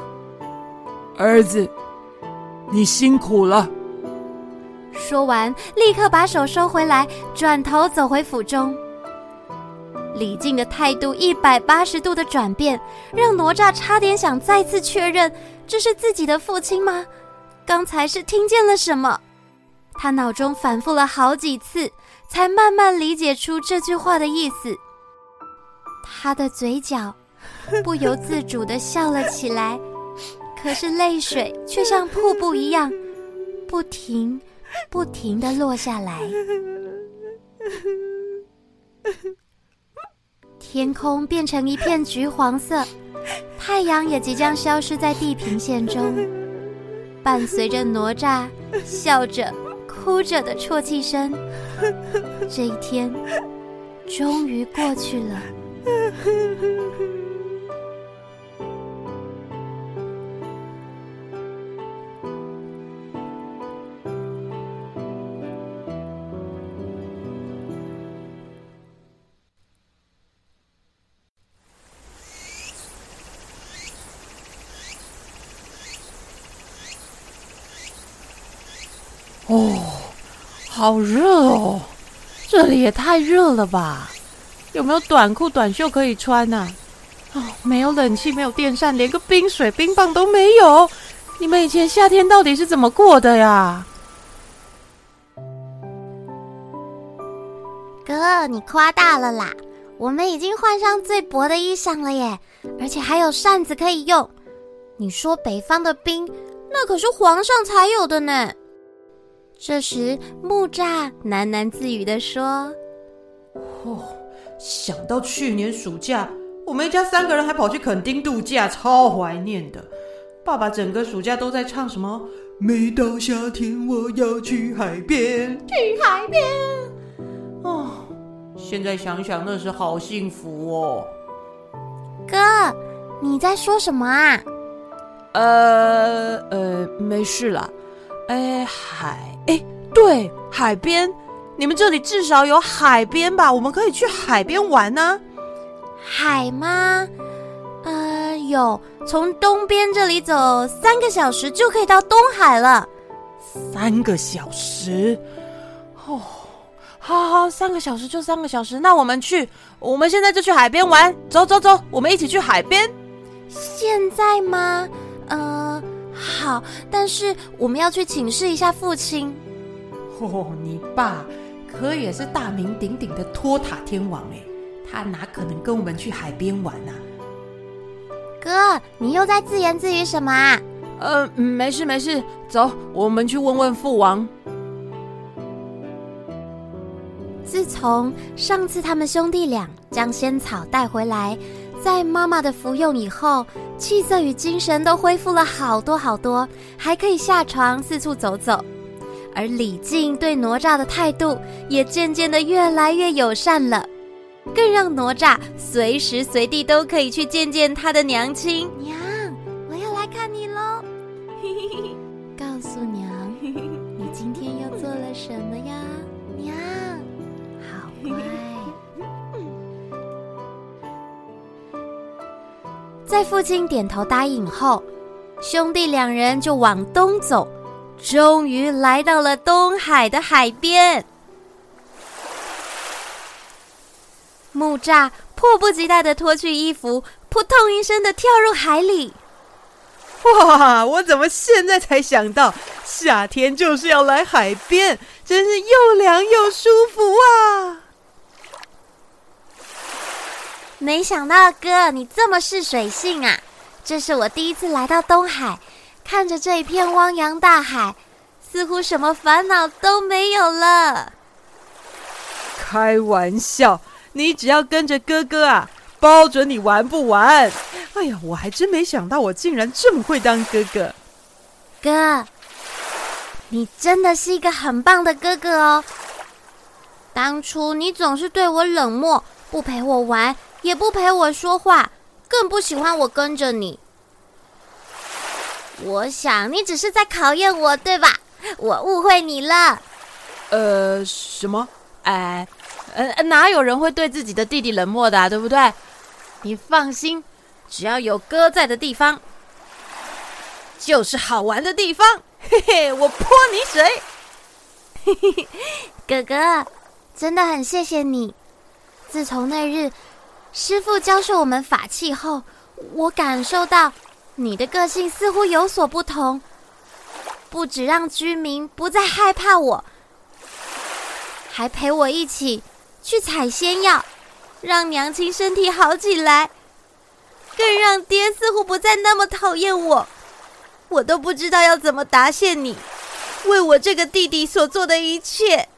儿子，你辛苦了。”说完，立刻把手收回来，转头走回府中。李靖的态度一百八十度的转变，让哪吒差点想再次确认这是自己的父亲吗？刚才是听见了什么？他脑中反复了好几次，才慢慢理解出这句话的意思。他的嘴角不由自主的笑了起来，可是泪水却像瀑布一样，不停、不停的落下来。天空变成一片橘黄色，太阳也即将消失在地平线中，伴随着哪吒笑着、哭着的啜泣声，这一天终于过去了。好热哦！这里也太热了吧！有没有短裤、短袖可以穿呐、啊？哦，没有冷气，没有电扇，连个冰水、冰棒都没有。你们以前夏天到底是怎么过的呀？哥，你夸大了啦！我们已经换上最薄的衣裳了耶，而且还有扇子可以用。你说北方的冰，那可是皇上才有的呢。这时，木栅喃喃自语的说：“哦。”想到去年暑假，我们一家三个人还跑去垦丁度假，超怀念的。爸爸整个暑假都在唱什么？每到夏天，我要去海边，去海边。哦，现在想想那时好幸福哦。哥，你在说什么啊？呃呃，没事了。哎，海，哎，对，海边，你们这里至少有海边吧？我们可以去海边玩呢。海吗？呃，有，从东边这里走三个小时就可以到东海了。三个小时？哦，好好，三个小时就三个小时。那我们去，我们现在就去海边玩。走走走，我们一起去海边。现在吗？呃，好，但是我们要去请示一下父亲。哦，你爸可也是大名鼎鼎的托塔天王哎，他哪可能跟我们去海边玩呢？哥，你又在自言自语什么啊？呃，没事没事，走，我们去问问父王。自从上次他们兄弟俩将仙草带回来。在妈妈的服用以后，气色与精神都恢复了好多好多，还可以下床四处走走。而李靖对哪吒的态度也渐渐的越来越友善了，更让哪吒随时随地都可以去见见他的娘亲。在父亲点头答应后，兄弟两人就往东走，终于来到了东海的海边。木栅迫不及待地脱去衣服，扑通一声地跳入海里。哇！我怎么现在才想到，夏天就是要来海边，真是又凉又舒服啊！没想到哥，你这么识水性啊！这是我第一次来到东海，看着这一片汪洋大海，似乎什么烦恼都没有了。开玩笑，你只要跟着哥哥啊，包准你玩不完。哎呀，我还真没想到，我竟然这么会当哥哥。哥，你真的是一个很棒的哥哥哦。当初你总是对我冷漠，不陪我玩。也不陪我说话，更不喜欢我跟着你。我想你只是在考验我，对吧？我误会你了。呃，什么？哎，呃，哪有人会对自己的弟弟冷漠的啊，对不对？你放心，只要有哥在的地方，就是好玩的地方。嘿嘿，我泼你水。嘿嘿，哥哥，真的很谢谢你。自从那日。师父教授我们法器后，我感受到你的个性似乎有所不同，不止让居民不再害怕我，还陪我一起去采仙药，让娘亲身体好起来，更让爹似乎不再那么讨厌我。我都不知道要怎么答谢你，为我这个弟弟所做的一切。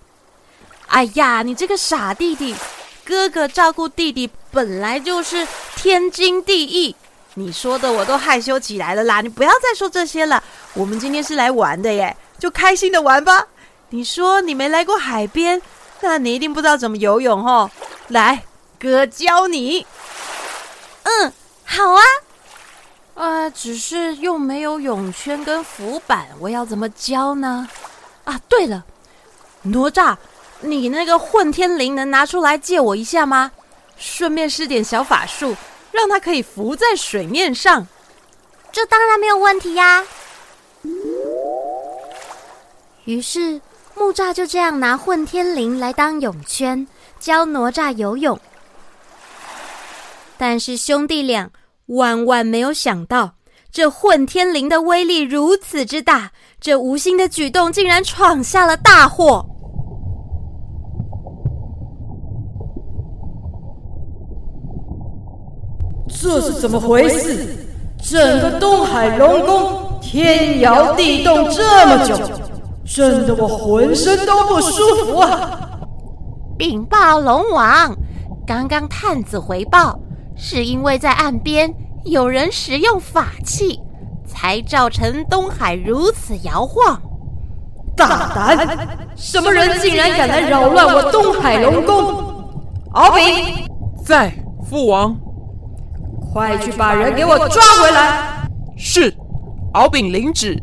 哎呀，你这个傻弟弟！哥哥照顾弟弟本来就是天经地义，你说的我都害羞起来了啦！你不要再说这些了，我们今天是来玩的耶，就开心的玩吧。你说你没来过海边，那你一定不知道怎么游泳哦。来，哥教你。嗯，好啊。呃，只是又没有泳圈跟浮板，我要怎么教呢？啊，对了，哪吒。你那个混天绫能拿出来借我一下吗？顺便施点小法术，让它可以浮在水面上。这当然没有问题呀。于是木吒就这样拿混天绫来当泳圈，教哪吒游泳。但是兄弟俩万万没有想到，这混天绫的威力如此之大，这无心的举动竟然闯下了大祸。这是怎么回事？整个东海龙宫天摇地动这么久，震得我浑身都不舒服啊！禀报龙王，刚刚探子回报，是因为在岸边有人使用法器，才造成东海如此摇晃。大胆！什么人竟然敢来扰乱我东海龙宫？敖丙在，父王。快去把人给我抓回来！是，敖丙领旨。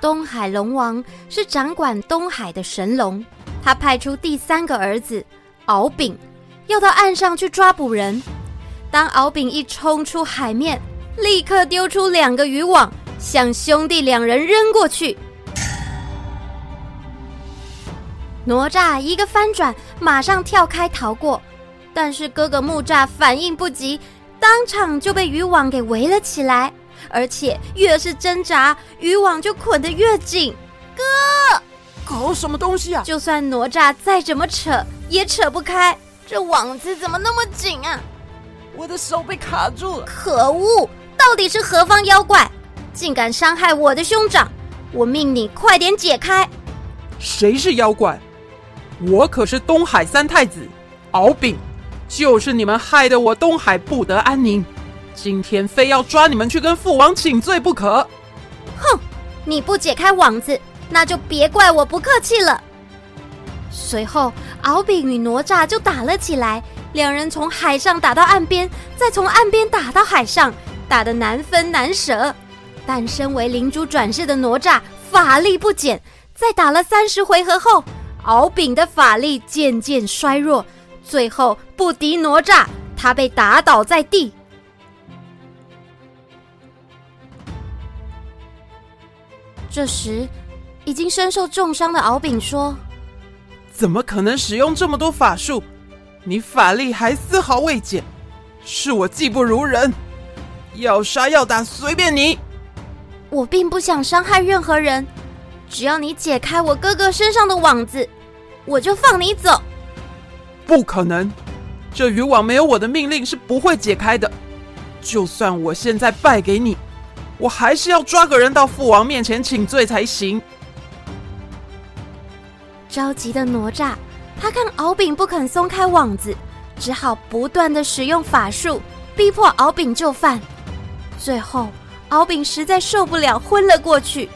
东海龙王是掌管东海的神龙，他派出第三个儿子敖丙，要到岸上去抓捕人。当敖丙一冲出海面，立刻丢出两个渔网，向兄弟两人扔过去。哪吒一个翻转，马上跳开逃过，但是哥哥木吒反应不及，当场就被渔网给围了起来。而且越是挣扎，渔网就捆得越紧。哥，搞什么东西啊？就算哪吒再怎么扯，也扯不开。这网子怎么那么紧啊？我的手被卡住了。可恶！到底是何方妖怪，竟敢伤害我的兄长？我命你快点解开！谁是妖怪？我可是东海三太子敖丙，就是你们害得我东海不得安宁。今天非要抓你们去跟父王请罪不可！哼，你不解开网子，那就别怪我不客气了。随后，敖丙与哪吒就打了起来，两人从海上打到岸边，再从岸边打到海上，打得难分难舍。但身为灵珠转世的哪吒法力不减，在打了三十回合后，敖丙的法力渐渐衰弱，最后不敌哪吒，他被打倒在地。这时，已经身受重伤的敖丙说：“怎么可能使用这么多法术？你法力还丝毫未减，是我技不如人，要杀要打随便你。我并不想伤害任何人，只要你解开我哥哥身上的网子，我就放你走。”不可能，这渔网没有我的命令是不会解开的。就算我现在败给你。我还是要抓个人到父王面前请罪才行。着急的哪吒，他看敖丙不肯松开网子，只好不断的使用法术，逼迫敖丙就范。最后，敖丙实在受不了，昏了过去。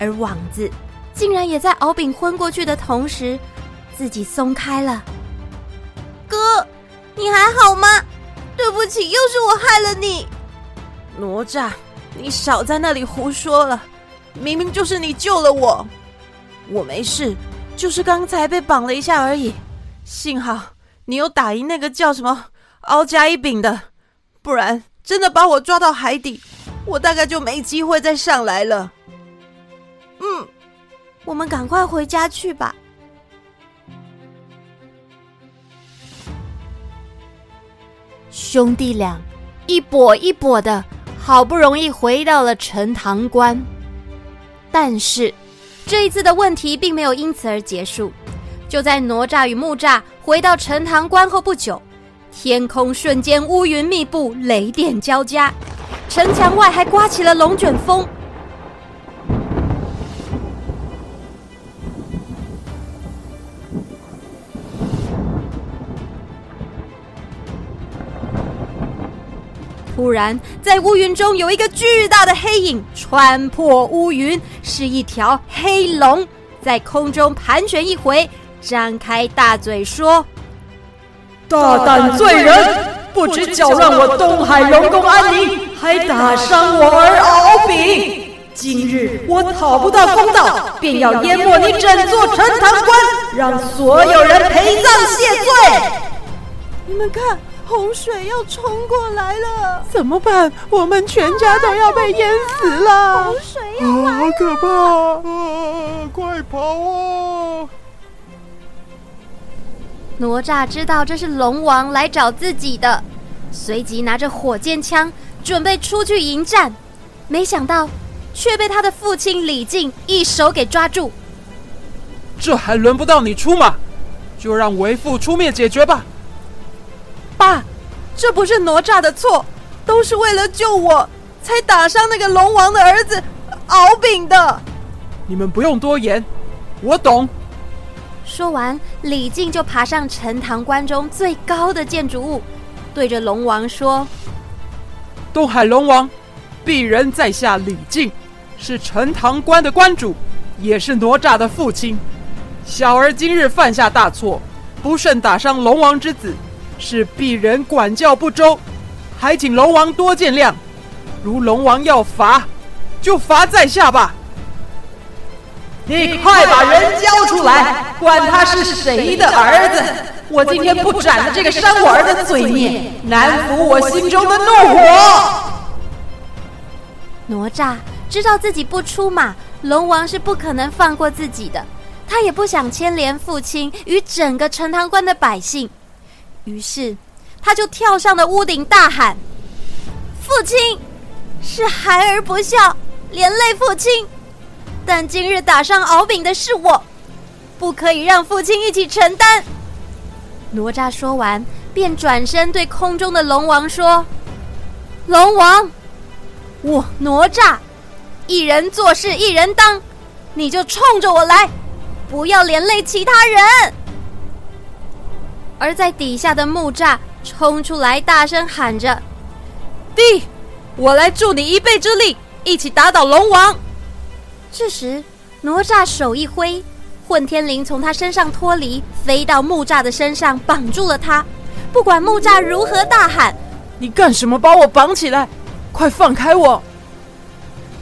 而网子竟然也在敖丙昏过去的同时，自己松开了。哥，你还好吗？对不起，又是我害了你，哪吒。你少在那里胡说了！明明就是你救了我，我没事，就是刚才被绑了一下而已。幸好你有打赢那个叫什么敖甲乙丙的，不然真的把我抓到海底，我大概就没机会再上来了。嗯，我们赶快回家去吧。兄弟俩一跛一跛的。好不容易回到了陈塘关，但是这一次的问题并没有因此而结束。就在哪吒与木吒回到陈塘关后不久，天空瞬间乌云密布，雷电交加，城墙外还刮起了龙卷风。突然，在乌云中有一个巨大的黑影穿破乌云，是一条黑龙，在空中盘旋一回，张开大嘴说：“大胆罪人，不止搅乱我东海龙宫安宁，还打伤我儿敖丙。今日我讨不到公道，便要淹没你整座陈塘关，让所有人陪葬谢罪。你们看。”洪水要冲过来了，怎么办？我们全家都要被淹死了！洪水要来了，好可怕！啊，快跑啊！哪吒知道这是龙王来找自己的，随即拿着火箭枪准备出去迎战，没想到却被他的父亲李靖一手给抓住。这还轮不到你出马，就让为父出面解决吧。爸，这不是哪吒的错，都是为了救我才打伤那个龙王的儿子敖丙的。你们不用多言，我懂。说完，李靖就爬上陈塘关中最高的建筑物，对着龙王说：“东海龙王，鄙人在下李靖，是陈塘关的关主，也是哪吒的父亲。小儿今日犯下大错，不慎打伤龙王之子。”是鄙人管教不周，还请龙王多见谅。如龙王要罚，就罚在下吧。你快把人交出来，管他是谁的儿子！我今天不斩了这个伤我儿的罪孽，难服我心中的怒火。哪吒知道自己不出马，龙王是不可能放过自己的。他也不想牵连父亲与整个陈塘关的百姓，于是他就跳上了屋顶，大喊：“父亲！”是孩儿不孝，连累父亲。但今日打伤敖丙的是我，不可以让父亲一起承担。哪吒说完，便转身对空中的龙王说：“龙王，我哪吒，一人做事一人当，你就冲着我来，不要连累其他人。”而在底下的木栅冲出来，大声喊着：“弟！”我来助你一臂之力，一起打倒龙王。这时，哪吒手一挥，混天绫从他身上脱离，飞到木吒的身上，绑住了他。不管木吒如何大喊：“你干什么把我绑起来？快放开我！”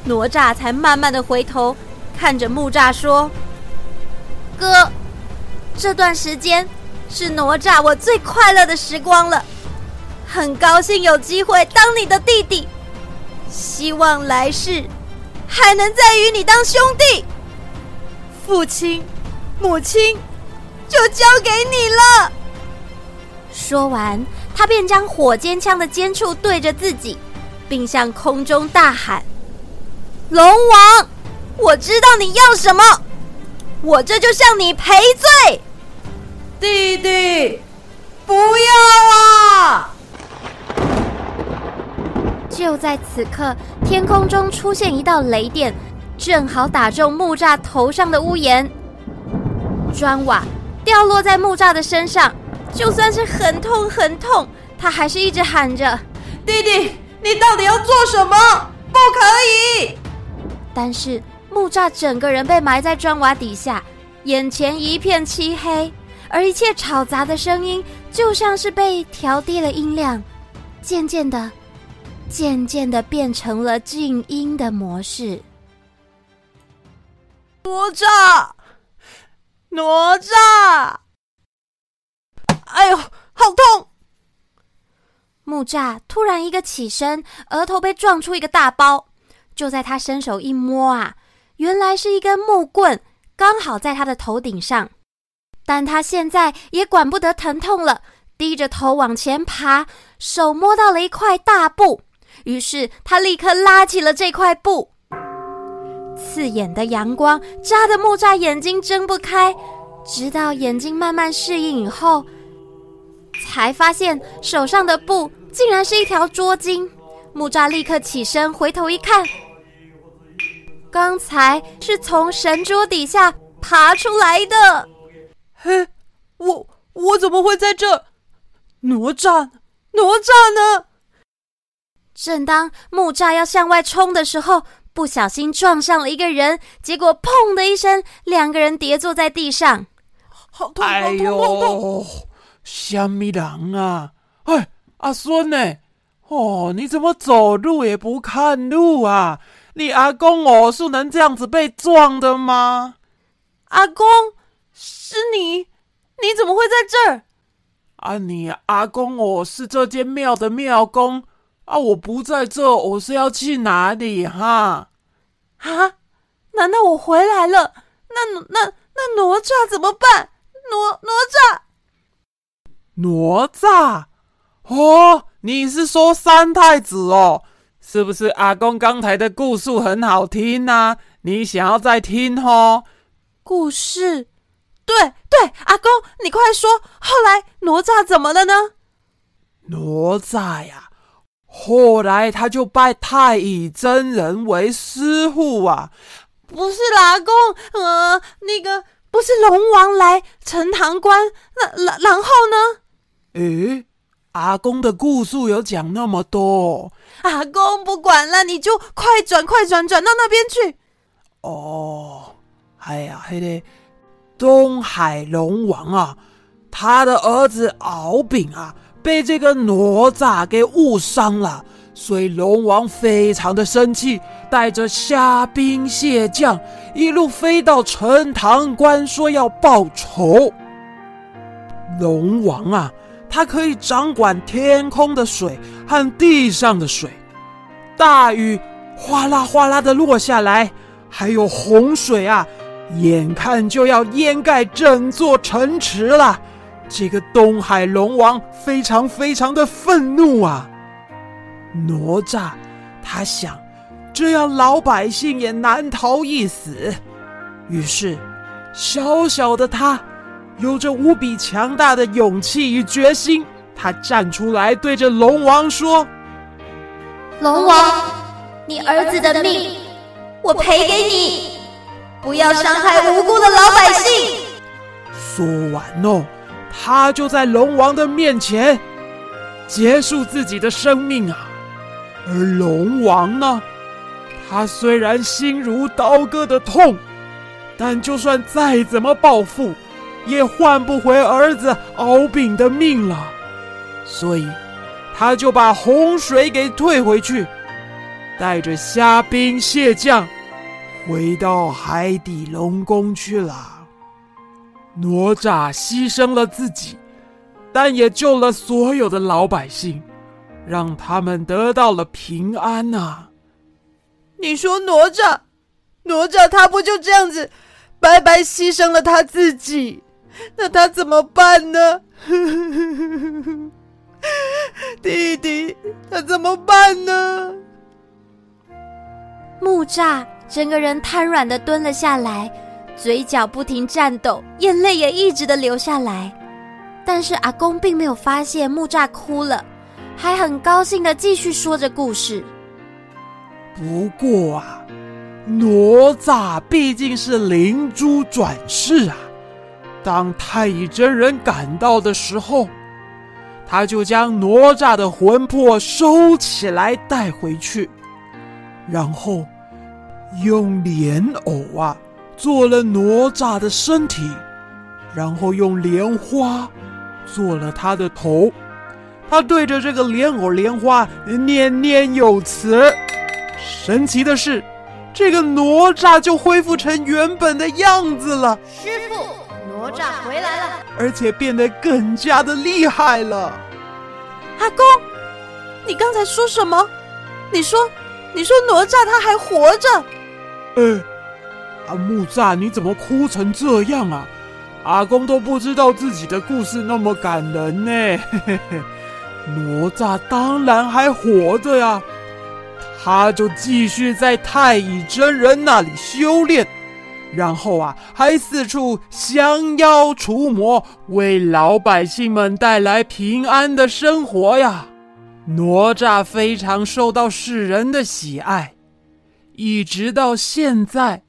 哪吒才慢慢的回头，看着木吒说：“哥，这段时间是哪吒我最快乐的时光了，很高兴有机会当你的弟弟。”希望来世还能再与你当兄弟，父亲、母亲就交给你了。说完，他便将火尖枪的尖处对着自己，并向空中大喊：“龙王，我知道你要什么，我这就向你赔罪。”弟弟，不要啊！就在此刻，天空中出现一道雷电，正好打中木栅头上的屋檐，砖瓦掉落在木栅的身上。就算是很痛很痛，他还是一直喊着：“弟弟，你到底要做什么？不可以！”但是木栅整个人被埋在砖瓦底下，眼前一片漆黑，而一切吵杂的声音就像是被调低了音量，渐渐的。渐渐的变成了静音的模式。哪吒，哪吒！哎呦，好痛！木吒突然一个起身，额头被撞出一个大包。就在他伸手一摸啊，原来是一根木棍，刚好在他的头顶上。但他现在也管不得疼痛了，低着头往前爬，手摸到了一块大布。于是他立刻拉起了这块布，刺眼的阳光扎得木吒眼睛睁不开，直到眼睛慢慢适应以后，才发现手上的布竟然是一条捉巾。木吒立刻起身回头一看，刚才是从神桌底下爬出来的。嘿，我我怎么会在这？哪吒，哪吒呢？正当木吒要向外冲的时候，不小心撞上了一个人，结果砰的一声，两个人跌坐在地上。好痛！好痛！哎呦，什么人啊？哎，阿孙呢？哦，你怎么走路也不看路啊？你阿公我是能这样子被撞的吗？阿公，是你？你怎么会在这儿？啊，你阿公我是这间庙的庙公。啊！我不在这，我是要去哪里哈？啊？难道我回来了？那那那哪吒怎么办？哪哪吒？哪吒？哦，你是说三太子哦？是不是阿公刚才的故事很好听啊？你想要再听哦？故事？对对，阿公，你快说，后来哪吒怎么了呢？哪吒呀？后来他就拜太乙真人为师傅啊！不是啦，阿公，呃，那个不是龙王来陈塘关，那然然后呢？诶，阿公的故事有讲那么多，阿公不管了，你就快转快转，转到那边去。哦，哎呀，嘿嘞，东海龙王啊，他的儿子敖丙啊。被这个哪吒给误伤了，所以龙王非常的生气，带着虾兵蟹将一路飞到陈塘关，说要报仇。龙王啊，他可以掌管天空的水和地上的水，大雨哗啦哗啦的落下来，还有洪水啊，眼看就要淹盖整座城池了。这个东海龙王非常非常的愤怒啊！哪吒他想，这样老百姓也难逃一死。于是，小小的他，有着无比强大的勇气与决心，他站出来对着龙王说：“龙王，你儿子的命，我赔给你，不要伤害无辜的老百姓。”说完哦。他就在龙王的面前结束自己的生命啊！而龙王呢，他虽然心如刀割的痛，但就算再怎么报复，也换不回儿子敖丙的命了。所以，他就把洪水给退回去，带着虾兵蟹将回到海底龙宫去了。哪吒牺牲了自己，但也救了所有的老百姓，让他们得到了平安呐、啊。你说哪吒，哪吒他不就这样子白白牺牲了他自己？那他怎么办呢？弟弟，他怎么办呢？木吒整个人瘫软的蹲了下来。嘴角不停颤抖，眼泪也一直的流下来。但是阿公并没有发现木吒哭了，还很高兴的继续说着故事。不过啊，哪吒毕竟是灵珠转世啊。当太乙真人赶到的时候，他就将哪吒的魂魄收起来带回去，然后用莲藕啊。做了哪吒的身体，然后用莲花做了他的头。他对着这个莲藕莲花念念有词。神奇的是，这个哪吒就恢复成原本的样子了。师傅，哪吒回来了，而且变得更加的厉害了。阿公，你刚才说什么？你说，你说哪吒他还活着？呃。啊，木吒，你怎么哭成这样啊？阿公都不知道自己的故事那么感人呢。嘿嘿嘿，哪吒当然还活着呀，他就继续在太乙真人那里修炼，然后啊，还四处降妖除魔，为老百姓们带来平安的生活呀。哪吒非常受到世人的喜爱，一直到现在。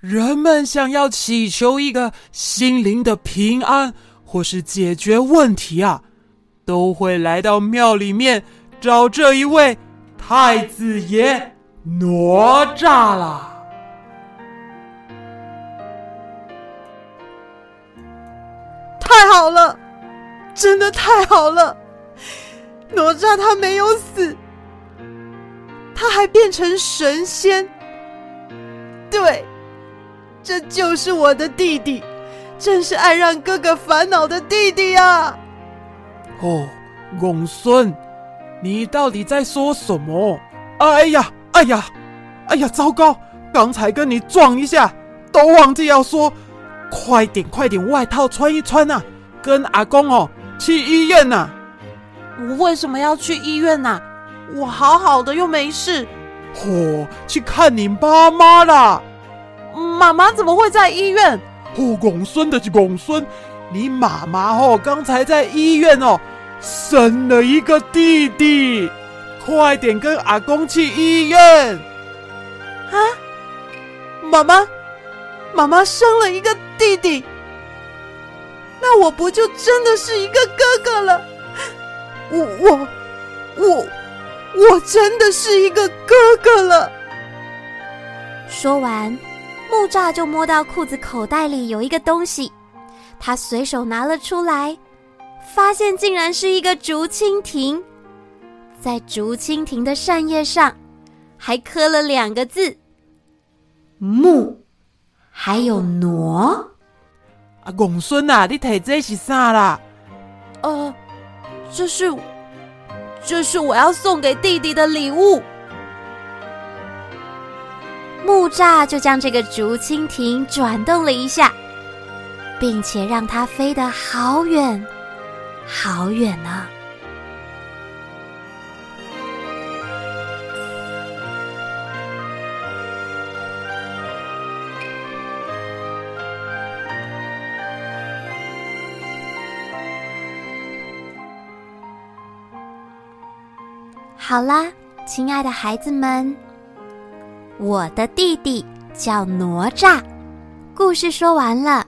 人们想要祈求一个心灵的平安，或是解决问题啊，都会来到庙里面找这一位太子爷哪吒啦。太好了，真的太好了！哪吒他没有死，他还变成神仙。对。这就是我的弟弟，真是爱让哥哥烦恼的弟弟呀！哦，公孙，你到底在说什么？哎呀，哎呀，哎呀，糟糕！刚才跟你撞一下，都忘记要说，快点，快点，外套穿一穿呐，跟阿公哦去医院呐！我为什么要去医院呐？我好好的又没事。嚯，去看你爸妈啦！妈妈怎么会在医院？哦，公孙的是公孙，你妈妈哦，刚才在医院哦，生了一个弟弟，快点跟阿公去医院。啊，妈妈，妈妈生了一个弟弟，那我不就真的是一个哥哥了？我我我我真的是一个哥哥了。说完。木吒就摸到裤子口袋里有一个东西，他随手拿了出来，发现竟然是一个竹蜻蜓，在竹蜻蜓的扇叶上还刻了两个字“木”，还有“挪”。啊，公孙啊，你睇这是啥啦？呃，这是，这是我要送给弟弟的礼物。木栅就将这个竹蜻蜓转动了一下，并且让它飞得好远，好远呢。好啦，亲爱的孩子们。我的弟弟叫哪吒，故事说完了，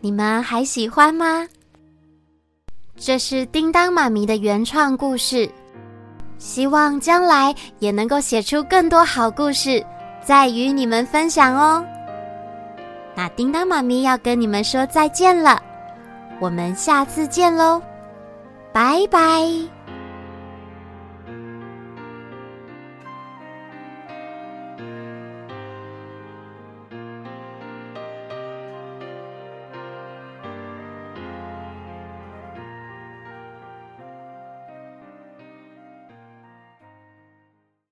你们还喜欢吗？这是叮当妈咪的原创故事，希望将来也能够写出更多好故事，再与你们分享哦。那叮当妈咪要跟你们说再见了，我们下次见喽，拜拜。